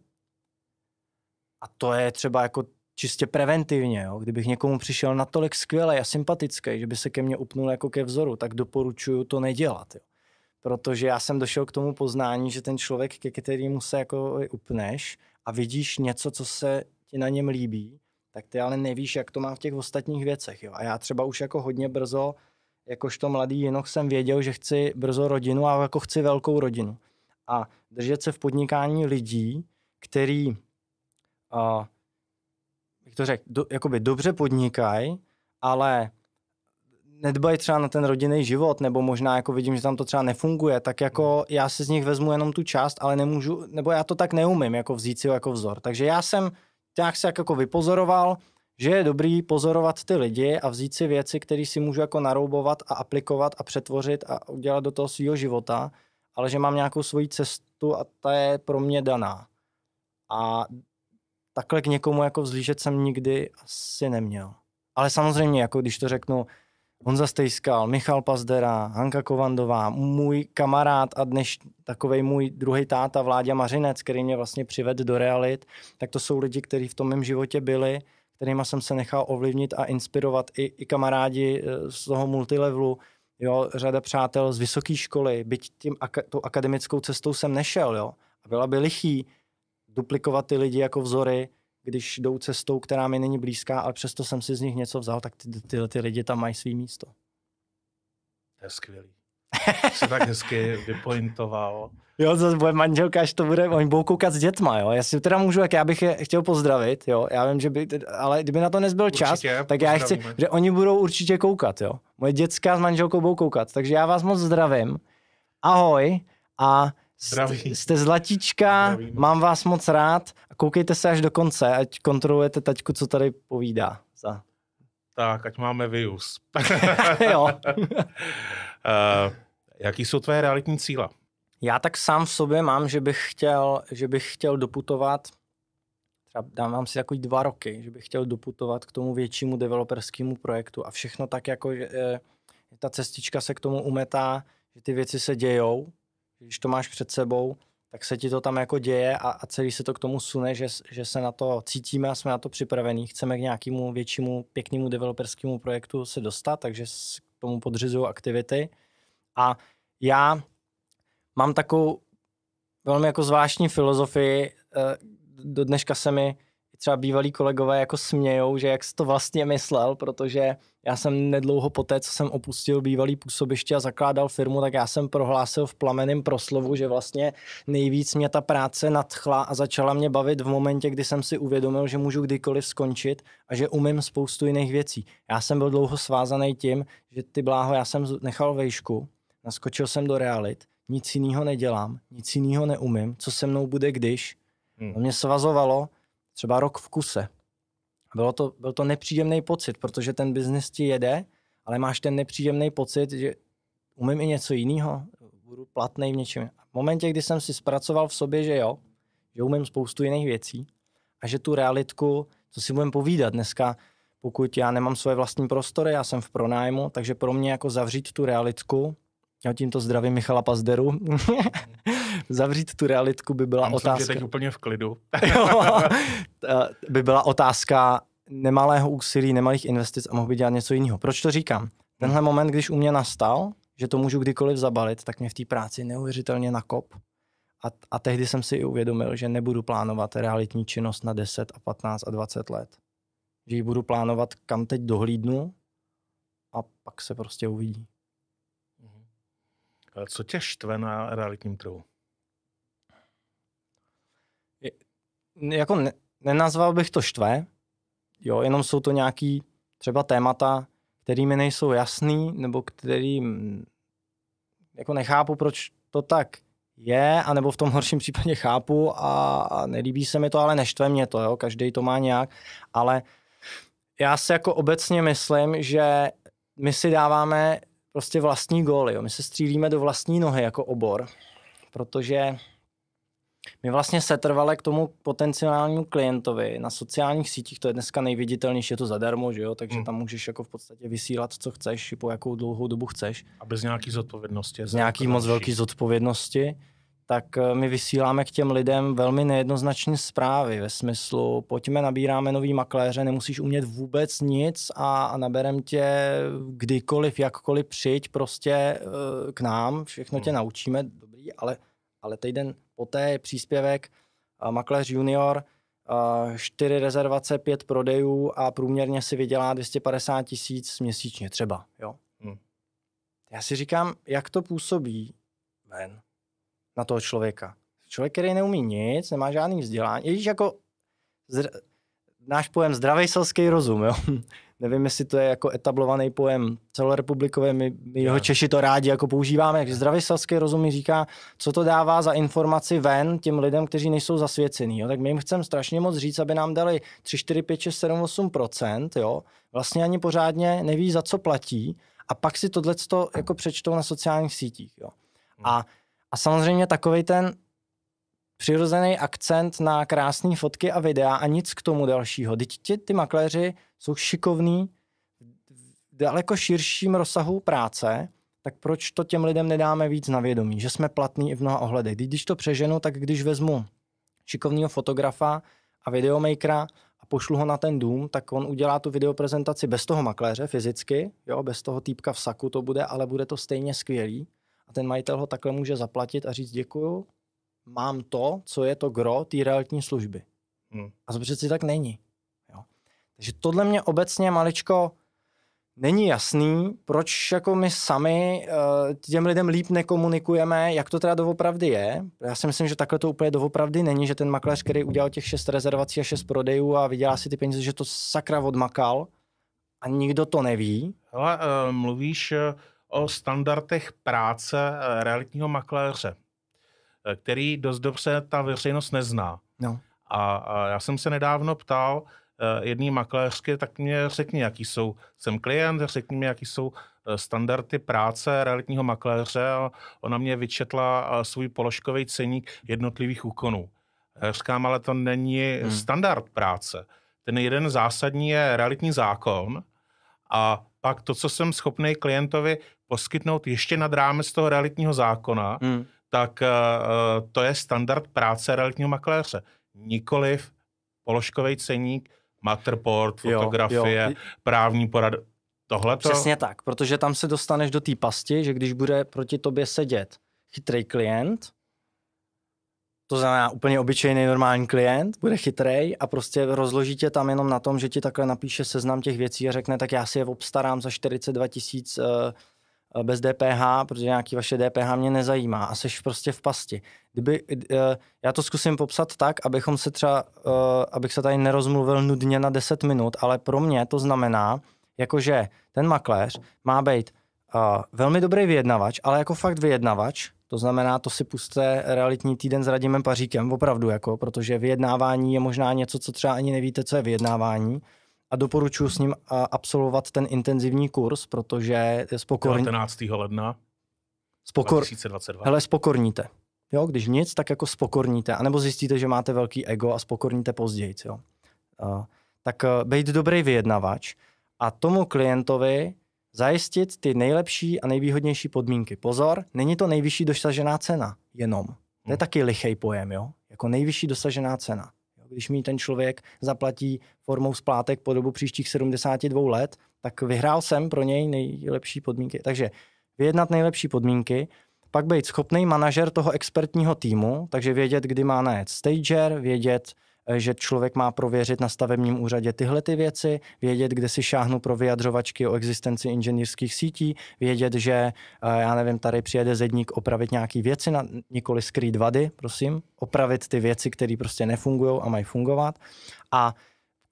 a to je třeba jako čistě preventivně, jo? kdybych někomu přišel natolik skvělý a sympatický, že by se ke mně upnul jako ke vzoru, tak doporučuju to nedělat. Jo? Protože já jsem došel k tomu poznání, že ten člověk, ke kterému se jako upneš, a vidíš něco, co se ti na něm líbí, tak ty ale nevíš, jak to má v těch ostatních věcech. Jo? A já třeba už jako hodně brzo, jakožto mladý jinoch jsem věděl, že chci brzo rodinu a jako chci velkou rodinu. A držet se v podnikání lidí, který, uh, jak to řekl, do, jakoby dobře podnikají, ale nedbají třeba na ten rodinný život, nebo možná jako vidím, že tam to třeba nefunguje, tak jako já si z nich vezmu jenom tu část, ale nemůžu, nebo já to tak neumím, jako vzít si ho jako vzor. Takže já jsem nějak se jako vypozoroval, že je dobrý pozorovat ty lidi a vzít si věci, které si můžu jako naroubovat a aplikovat a přetvořit a udělat do toho svého života, ale že mám nějakou svoji cestu a ta je pro mě daná. A takhle k někomu jako vzlížet jsem nikdy asi neměl. Ale samozřejmě, jako když to řeknu, Honza Stejskal, Michal Pazdera, Hanka Kovandová, můj kamarád a dneš takovej můj druhý táta Vláďa Mařinec, který mě vlastně přivedl do realit, tak to jsou lidi, kteří v tom mém životě byli, kterými jsem se nechal ovlivnit a inspirovat i, i kamarádi eh, z toho multilevelu, jo, řada přátel z vysoké školy, byť tím tou akademickou cestou jsem nešel, jo, a byla by lichý duplikovat ty lidi jako vzory, když jdou cestou, která mi není blízká, ale přesto jsem si z nich něco vzal, tak ty, ty, ty lidi tam mají svý místo. To je skvělý. Jsi tak hezky vypointoval. Jo, zase bude manželka, až to bude, oni budou koukat s dětma, jo. Já si teda můžu, jak já bych je chtěl pozdravit, jo. Já vím, že by, ale kdyby na to nezbyl určitě, čas, tak já chci, že oni budou určitě koukat, jo. Moje dětská s manželkou budou koukat, takže já vás moc zdravím. Ahoj a Zdraví. Jste zlatíčka, Zdravím. mám vás moc rád a koukejte se až do konce, ať kontrolujete taťku, co tady povídá. Za. Tak, ať máme views. [laughs] [laughs] jo. uh, jaký jsou tvoje realitní cíle? Já tak sám v sobě mám, že bych chtěl, že bych chtěl doputovat, třeba dávám si takový dva roky, že bych chtěl doputovat k tomu většímu developerskému projektu a všechno tak jako, že eh, ta cestička se k tomu umetá, že ty věci se dějou, když to máš před sebou, tak se ti to tam jako děje a, a celý se to k tomu sune, že, že se na to cítíme a jsme na to připravení. Chceme k nějakému většímu, pěknému developerskému projektu se dostat, takže k tomu podřizuju aktivity. A já mám takovou velmi jako zvláštní filozofii. Eh, do dneška se mi třeba bývalí kolegové jako smějou, že jak jsi to vlastně myslel, protože já jsem nedlouho poté, co jsem opustil bývalý působiště a zakládal firmu, tak já jsem prohlásil v plameném proslovu, že vlastně nejvíc mě ta práce nadchla a začala mě bavit v momentě, kdy jsem si uvědomil, že můžu kdykoliv skončit a že umím spoustu jiných věcí. Já jsem byl dlouho svázaný tím, že ty bláho, já jsem nechal vejšku, naskočil jsem do realit, nic jiného nedělám, nic jiného neumím, co se mnou bude když. Hmm. To mě svazovalo třeba rok v kuse. Bylo to, byl to nepříjemný pocit, protože ten biznis ti jede, ale máš ten nepříjemný pocit, že umím i něco jiného, budu platný v něčem. V momentě, kdy jsem si zpracoval v sobě, že jo, že umím spoustu jiných věcí a že tu realitku, co si budeme povídat dneska, pokud já nemám svoje vlastní prostory, já jsem v pronájmu, takže pro mě jako zavřít tu realitku, já tímto zdravím Michala Pazderu, [laughs] [laughs] zavřít tu realitku by byla Já myslím, otázka. že teď úplně v klidu. [laughs] [laughs] Eh, by byla otázka nemalého úsilí, nemalých investic a mohl by dělat něco jiného. Proč to říkám? Tenhle moment, když u mě nastal, že to můžu kdykoliv zabalit, tak mě v té práci neuvěřitelně nakop. A, a tehdy jsem si i uvědomil, že nebudu plánovat realitní činnost na 10 a 15 a 20 let. Že ji budu plánovat, kam teď dohlídnu a pak se prostě uvidí. Co tě štve na realitním trhu? Jako ne, nenazval bych to štve, jo, jenom jsou to nějaký třeba témata, který mi nejsou jasný, nebo který mm, jako nechápu, proč to tak je, anebo v tom horším případě chápu a, a nelíbí se mi to, ale neštve mě to, jo, každý to má nějak, ale já si jako obecně myslím, že my si dáváme prostě vlastní góly, jo. my se střílíme do vlastní nohy jako obor, protože my vlastně setrvale k tomu potenciálnímu klientovi na sociálních sítích, to je dneska nejviditelnější, je to zadarmo, že jo? takže Hmm. tam můžeš jako v podstatě vysílat, co chceš, i po jakou dlouhou dobu chceš, A bez nějaký zodpovědnosti. z za nějaký moc velký zodpovědnosti, tak eh, my vysíláme k těm lidem velmi nejednoznačné zprávy ve smyslu, pojďme, nabíráme nový makléře, nemusíš umět vůbec nic a, a naberem tě kdykoliv, jakkoliv přijď prostě eh, k nám, všechno tě Hmm. naučíme, dobrý, ale, ale týden poté je příspěvek a makléř junior, čtyři rezervace, pět prodejů a průměrně si vydělá 250 tisíc měsíčně třeba, jo. Hmm. Já si říkám, jak to působí ven na toho člověka. Člověk, který neumí nic, nemá žádný vzdělání. Ježíš jako zdr- náš pojem zdravý selský rozum, jo. [laughs] Nevím, jestli to je jako etablovaný pojem celorepublikový, my, my jeho. Češi to rádi jako používáme. Takže zdravý selský rozum mi říká, co to dává za informaci ven těm lidem, kteří nejsou zasvěcený. Jo. Tak my jim chceme strašně moc říct, aby nám dali 3, 4, 5, 6, 7, 8 jo. Vlastně ani pořádně neví, za co platí. A pak si tohle jako přečtou na sociálních sítích. Jo. A, a samozřejmě takový ten přirozený akcent na krásné fotky a videa a nic k tomu dalšího. Teď ti, ty makléři jsou šikovní v daleko širším rozsahu práce, tak proč to těm lidem nedáme víc na vědomí, že jsme platní i v mnoha ohledech. Když to přeženu, tak když vezmu šikovného fotografa a videomakera a pošlu ho na ten dům, tak on udělá tu videoprezentaci bez toho makléře fyzicky, jo, bez toho týpka v saku to bude, ale bude to stejně skvělý. A ten majitel ho takhle může zaplatit a říct děkuju, mám to, co je to gro té realitní služby. Hmm. A to přeci tak není. Jo. Takže tohle mě obecně maličko není jasný, proč jako my sami uh, těm lidem líp nekomunikujeme, jak to teda doopravdy je. Já si myslím, že takhle to úplně doopravdy není, že ten makléř, který udělal těch šest rezervací a šest prodejů a vydělá si ty peníze, že to sakra odmakal a nikdo to neví. Hele, uh, mluvíš uh, o standardech práce uh, realitního makléře, uh, který dost dobře ta veřejnost nezná. No. A, a já jsem se nedávno ptal uh, jedné makléřky, tak mě řekni, jaký jsou, jsem klient, řekni mi, jaký jsou standardy práce realitního makléře. A ona mě vyčetla svůj položkový ceník jednotlivých úkonů. Říkám, ale to není hmm. standard práce. Ten jeden zásadní je realitní zákon a pak to, co jsem schopný klientovi poskytnout ještě nad rámec toho realitního zákona, Hmm. tak uh, to je standard práce realitního makléře. Nikoliv položkový ceník, Matterport, Jo, fotografie, jo. právní porad. Tohle to... Přesně tak, protože tam se dostaneš do té pasti, že když bude proti tobě sedět chytrý klient, to znamená úplně obyčejný normální klient, bude chytrej a prostě rozloží tě tam jenom na tom, že ti takhle napíše seznam těch věcí a řekne, tak já si je obstarám za 42 tisíc eh, bez DPH, protože nějaký vaše DPH mě nezajímá a seš prostě v pasti. Kdyby, eh, já to zkusím popsat tak, abychom se třeba, eh, abych se tady nerozmluvil nudně na 10 minut, ale pro mě to znamená, jakože ten makléř má být velmi dobrý vyjednavač, ale jako fakt vyjednavač, to znamená, to si puste realitní týden s Radimem Paříkem, opravdu, jako, protože vyjednávání je možná něco, co třeba ani nevíte, co je vyjednávání. A doporučuji s ním absolvovat ten intenzivní kurz, že je spokorný. 19. ledna Spokor, 2022. hele, spokorníte. Jo, když nic, tak jako spokorníte. A nebo zjistíte, že máte velký ego a spokorníte později. Jo. Uh, tak uh, být dobrý vyjednavač a tomu klientovi zajistit ty nejlepší a nejvýhodnější podmínky. Pozor, není to nejvyšší dosažená cena. jenom. To je Hmm. taky lichý pojem, jo? Jako nejvyšší dosažená cena. Když mi ten člověk zaplatí formou splátek po dobu příštích 72 let, tak vyhrál jsem pro něj nejlepší podmínky. Takže vyjednat nejlepší podmínky, pak být schopný manažer toho expertního týmu, takže vědět, kdy má najet stager, vědět, že člověk má prověřit na stavebním úřadě tyhle ty věci, vědět, kde si šáhnu pro vyjadřovačky o existenci inženýrských sítí, vědět, že, eh, já nevím, tady přijede zedník opravit nějaké věci, na, nikoli skrýt vady, prosím, opravit ty věci, které prostě nefungují a mají fungovat. A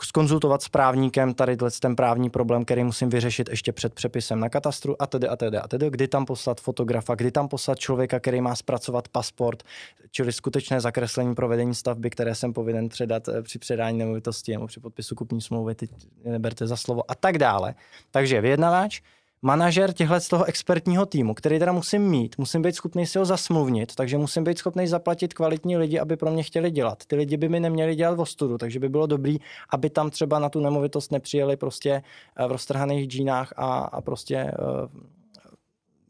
skonzultovat s právníkem tady ten právní problém, který musím vyřešit ještě před přepisem na katastru a tedy a tedy a tedy, kdy tam poslat fotografa, kdy tam poslat člověka, který má zpracovat pasport, čili skutečné zakreslení provedení stavby, které jsem povinen předat eh, při předání nemovitosti nebo při podpisu kupní smlouvy, teď neberte za slovo a tak dále. Takže vyjednavač, manažer těchhle z toho expertního týmu, který teda musím mít, musím být schopný si ho zasmluvnit, takže musím být schopný zaplatit kvalitní lidi, aby pro mě chtěli dělat. Ty lidi by mi neměli dělat v ostudu, takže by bylo dobrý, aby tam třeba na tu nemovitost nepřijeli prostě eh, v roztrhaných džínách a, a prostě eh,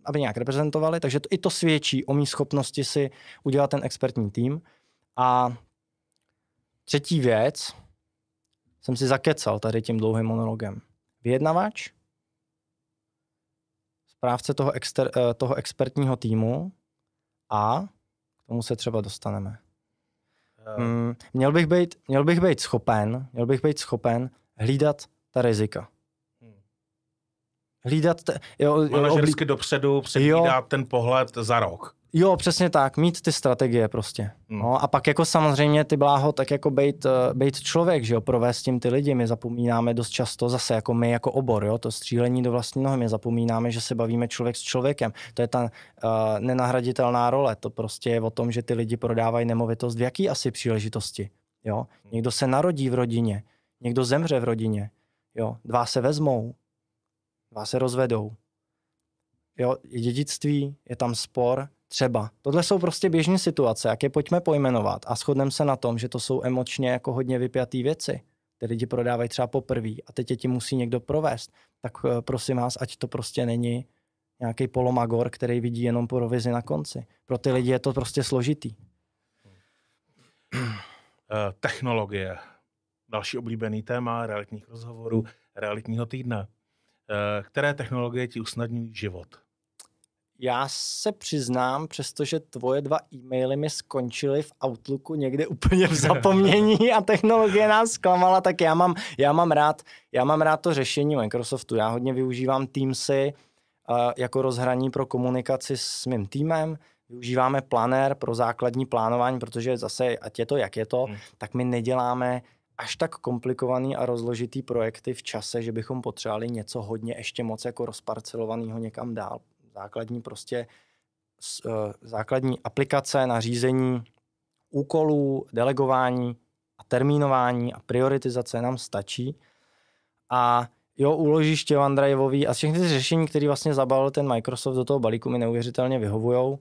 aby nějak reprezentovali, takže to, i to svědčí o mý schopnosti si udělat ten expertní tým. A třetí věc, jsem si zakecal tady tím dlouhým monologem. Vyjednavač, správce toho, exter, eh, toho expertního týmu a k tomu se třeba dostaneme. Eh, Mm, měl, bych být, měl bych být schopen, měl bych být schopen hlídat ta rizika. Hmm. Hlídat, te, jo, jo, Manažersky dopředu předvídat ten pohled za rok. Jo, přesně tak, mít ty strategie prostě. Hmm. No, a pak jako samozřejmě ty bláho, tak jako být, uh, být člověk, že jo, provést tím ty lidi. My zapomínáme dost často, zase jako my jako obor, jo, to střílení do vlastní nohy, my zapomínáme, že se bavíme člověk s člověkem. To je ta uh, nenahraditelná role, to prostě je o tom, že ty lidi prodávají nemovitost v jaký asi příležitosti, jo. Někdo se narodí v rodině, někdo zemře v rodině, jo. Dva se vezmou, dva se rozvedou. Jo, je dědictví, je tam spor, třeba. Tohle jsou prostě běžné situace, jak je pojďme pojmenovat a shodneme se na tom, že to jsou emočně jako hodně vypjatý věci. Ty lidi prodávají třeba poprvé a teď je ti musí někdo provést. Tak eh, prosím vás, ať to prostě není nějaký polomagor, který vidí jenom provizi na konci. Pro ty lidi je to prostě složitý. Eh, technologie. Další oblíbený téma realitních rozhovorů, realitního týdne. Eh, Které technologie ti usnadňují život? Já se přiznám, přestože tvoje dva e-maily mi skončily v Outlooku někde úplně v [laughs] zapomnění a technologie nás zklamala, tak já mám, já mám, rád, já mám rád to řešení Microsoftu. Já hodně využívám Teamsy uh, jako rozhraní pro komunikaci s mým týmem. Využíváme Planner pro základní plánování, protože zase, ať je to, jak je to, Hmm. tak my neděláme až tak komplikovaný a rozložitý projekty v čase, že bychom potřebovali něco hodně ještě moc jako rozparcelovaného někam dál. Základní prostě eh, základní aplikace na řízení úkolů, delegování a termínování a prioritizace nám stačí. A jo, úložiště OneDriveový a všechny ty řešení, které vlastně zabalil ten Microsoft do toho balíku, mi neuvěřitelně vyhovují.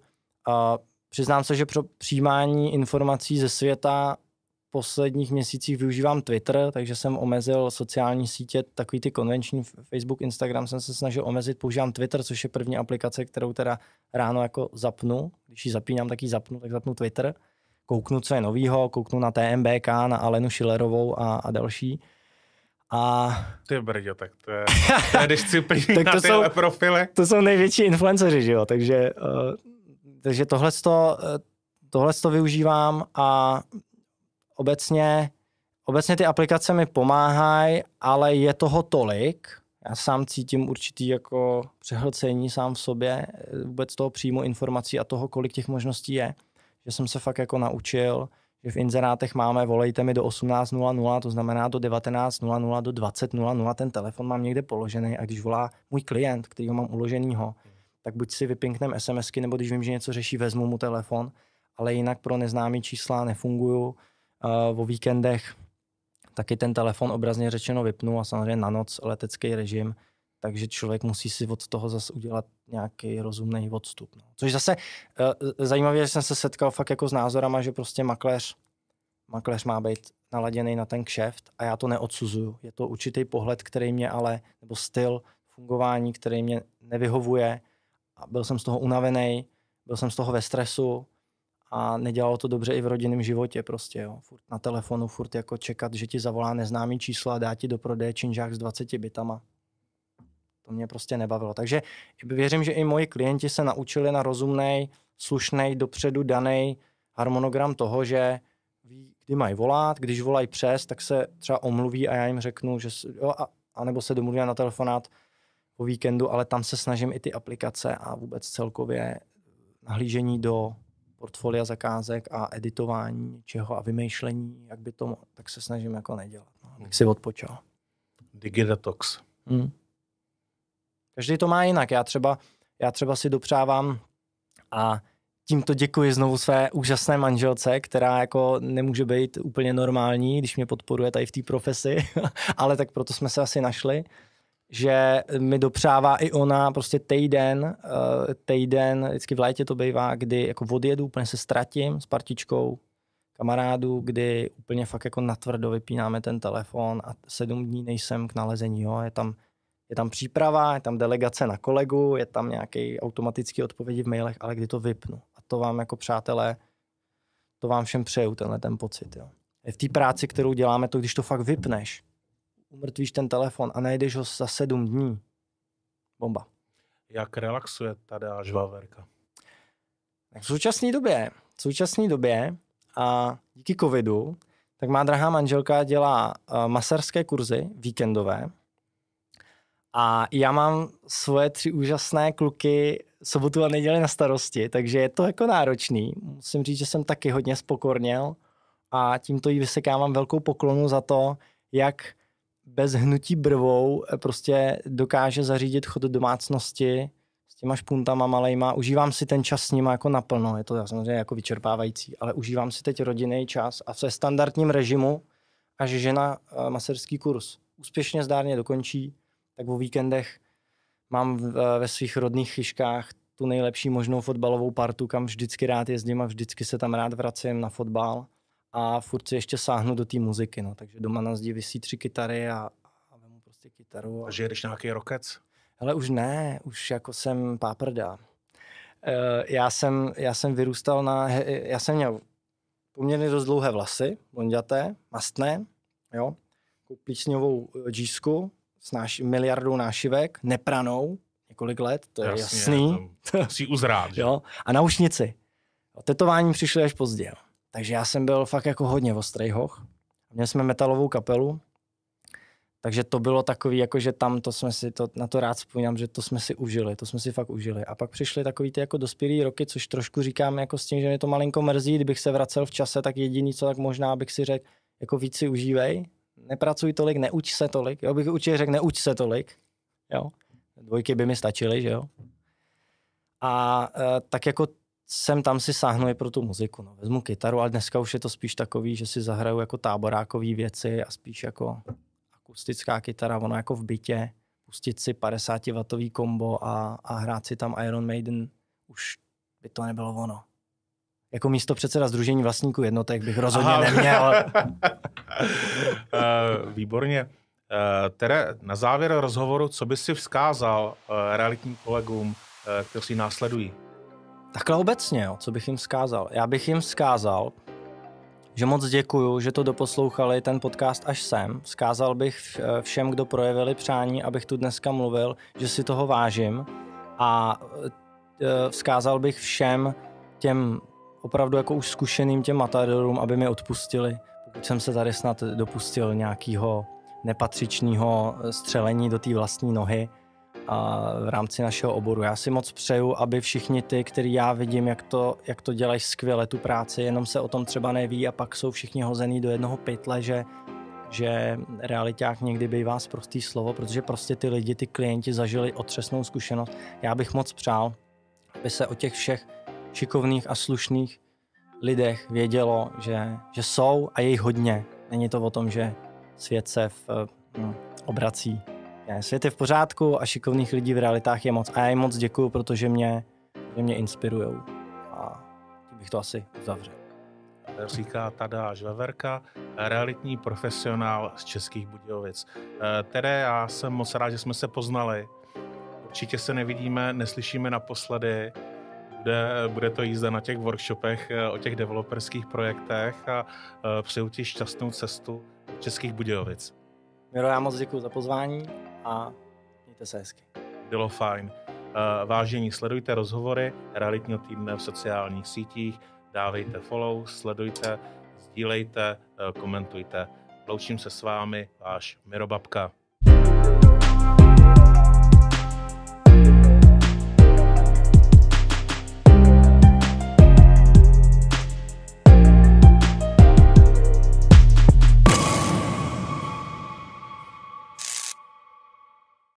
A přiznám se, že pro přijímání informací ze světa posledních měsících využívám Twitter, takže jsem omezil sociální sítě, takový ty konvenční Facebook, Instagram jsem se snažil omezit, používám Twitter, což je první aplikace, kterou teda ráno jako zapnu, když ji zapínám, tak ji zapnu, tak zapnu Twitter, kouknu, co je novýho, kouknu na TMBK, na Alenu Schillerovou a, a další. A Ty brďo, tak to je, [laughs] to je disciplína Tak na to jsou- profily. to jsou největší influenceři, že jo, takže, uh, takže tohle tohle to využívám a obecně, obecně ty aplikace mi pomáhají, ale je toho tolik, já sám cítím určitý jako přehlcení sám v sobě, eh, vůbec toho příjmu informací a toho, kolik těch možností je, že jsem se fakt jako naučil, že v inzerátech máme volejte mi do 18.00, to znamená do 19.00, do 20.00, ten telefon mám někde položený a když volá můj klient, který ho mám uloženýho, tak buď si vypinknem SMSky, nebo když vím, že něco řeší, vezmu mu telefon, ale jinak pro neznámý čísla nefunguju. Uh, o víkendech taky ten telefon obrazně řečeno vypnu a samozřejmě na noc letecký režim, takže člověk musí si od toho zase udělat nějaký rozumný odstup. No. Což zase uh, zajímavé, že jsem se setkal fakt jako s názorama, že prostě makléř, makléř má být naladěný na ten kšeft a já to neodsuzuju. Je to určitý pohled, který mě ale, nebo styl fungování, který mě nevyhovuje a byl jsem z toho unavený, byl jsem z toho ve stresu a nedělalo to dobře i v rodinném životě prostě, jo. Furt na telefonu, furt jako čekat, že ti zavolá neznámý číslo a dá ti do prodeje činžák s 20 bitama. To mě prostě nebavilo. Takže věřím, že i moji klienti se naučili na rozumný, slušný, dopředu daný harmonogram toho, že ví, kdy mají volat, když volají přes, tak se třeba omluví a já jim řeknu, že jo, a, anebo se domluví na telefonát o víkendu, ale tam se snažím i ty aplikace a vůbec celkově nahlížení do portfolia zakázek a editování něčeho a vymýšlení, jak by to, tak se snažím jako nedělat, no, abych si odpočal. Digidetox. Hmm. Každý to má jinak. Já třeba, já třeba si dopřávám a tímto děkuji znovu své úžasné manželce, která jako nemůže být úplně normální, když mě podporuje tady v té profesi, [laughs] ale tak proto jsme se asi našli, že mi dopřává i ona prostě týden, eh, týden, vždycky v létě to bývá, kdy jako odjedu, úplně se ztratím s partičkou kamarádů, kdy úplně fakt jako natvrdo vypínáme ten telefon a sedm dní nejsem k nalezení, jo, je tam je tam příprava, je tam delegace na kolegu, je tam nějaký automatický odpovědi v mailech, ale kdy to vypnu. A to vám jako přátelé, to vám všem přeju, tenhle ten pocit. Jo. V té práci, kterou děláme, to když to fakt vypneš, umrtvíš ten telefon a najdeš ho za sedm dní. Bomba. Jak relaxuje tady až Vaverka? v současné době, v současné době a díky covidu, tak má drahá manželka dělá uh, masarské kurzy víkendové, a já mám svoje tři úžasné kluky sobotu a neděli na starosti, takže je to jako náročný. Musím říct, že jsem taky hodně spokorněl a tímto jí vysekávám velkou poklonu za to, jak bez hnutí brvou prostě dokáže zařídit chod domácnosti s těma špuntama malejma. Užívám si ten čas s nima jako naplno, je to samozřejmě jako vyčerpávající, ale užívám si teď rodinný čas a v standardním režimu, až žena eh, maserský kurz úspěšně zdárně dokončí, tak o víkendech mám ve svých rodných chyškách tu nejlepší možnou fotbalovou partu, kam vždycky rád jezdím a vždycky se tam rád vracím na fotbal a furt si ještě sáhnu do té muziky, no. takže doma na zdi vysí tři kytary a, a vemu prostě kytaru. A, a žiješ nějaký rokec? Ale už ne, už jako jsem páprda. Uh, já, jsem, já jsem vyrůstal na, já jsem měl poměrně dost dlouhé vlasy, blonděté, mastné, jo, plísňovou džísku, s náš, miliardou nášivek, nepranou, několik let, to je Jasně, jasný. To musí uzrát. jo? A naušnici. O tetování přišli až pozdě. Takže já jsem byl fakt jako hodně ostrý hoch. Měli jsme metalovou kapelu, takže to bylo takový, jako že tam to jsme si, to, na to rád vzpomínám, že to jsme si užili, to jsme si fakt užili. A pak přišly takový ty jako dospělý roky, což trošku říkám jako s tím, že mě to malinko mrzí, kdybych se vracel v čase, tak jediný, co tak možná bych si řekl, jako víc si užívej, nepracuj tolik, neuč se tolik. Jo, bych určitě řekl, neuč se tolik. Jo. Dvojky by mi stačily, že jo. A e, tak jako jsem tam si sáhnu i pro tu muziku. No. Vezmu kytaru, ale dneska už je to spíš takový, že si zahraju jako táborákové věci a spíš jako akustická kytara, ono jako v bytě, pustit si 50 W kombo a, a hrát si tam Iron Maiden, už by to nebylo ono jako místo předseda Združení vlastníků jednotek bych rozhodně Aha. neměl. uh, [laughs] výborně. Uh, Tere, na závěr rozhovoru, co by si vzkázal uh, realitním kolegům, uh, kteří následují? Takhle obecně, jo, co bych jim vzkázal? Já bych jim vzkázal, že moc děkuju, že to doposlouchali ten podcast až sem. Vzkázal bych všem, kdo projevili přání, abych tu dneska mluvil, že si toho vážím a vzkázal bych všem těm opravdu jako už zkušeným těm matadorům, aby mi odpustili, pokud jsem se tady snad dopustil nějakého nepatřičného střelení do té vlastní nohy v rámci našeho oboru. Já si moc přeju, aby všichni ty, který já vidím, jak to, jak to dělají skvěle tu práci, jenom se o tom třeba neví a pak jsou všichni hozený do jednoho pytle, že že realiták někdy bývá prostý slovo, protože prostě ty lidi, ty klienti zažili otřesnou zkušenost. Já bych moc přál, aby se o těch všech šikovných a slušných lidech vědělo, že, že jsou a je jich hodně. Není to o tom, že svět se v, hm, obrací. Svět je v pořádku a šikovných lidí v realitách je moc. A já jim moc děkuju, protože mě, že mě inspirují. A tím bych to asi uzavřel. Říká Tadáš Veverka, realitní profesionál z Českých Budějovic. Eh, Tere, já jsem moc rád, že jsme se poznali. Určitě se nevidíme, neslyšíme naposledy Bude, bude to jízda na těch workshopech eh, o těch developerských projektech a eh, přeju ti šťastnou cestu Českých Budějovic. Miro, já moc děkuji za pozvání a mějte se hezky. Bylo fajn. Vážení, sledujte rozhovory realitního týdne v sociálních sítích, dávejte follow, sledujte, sdílejte, komentujte. Loučím se s vámi, váš Miro Babka.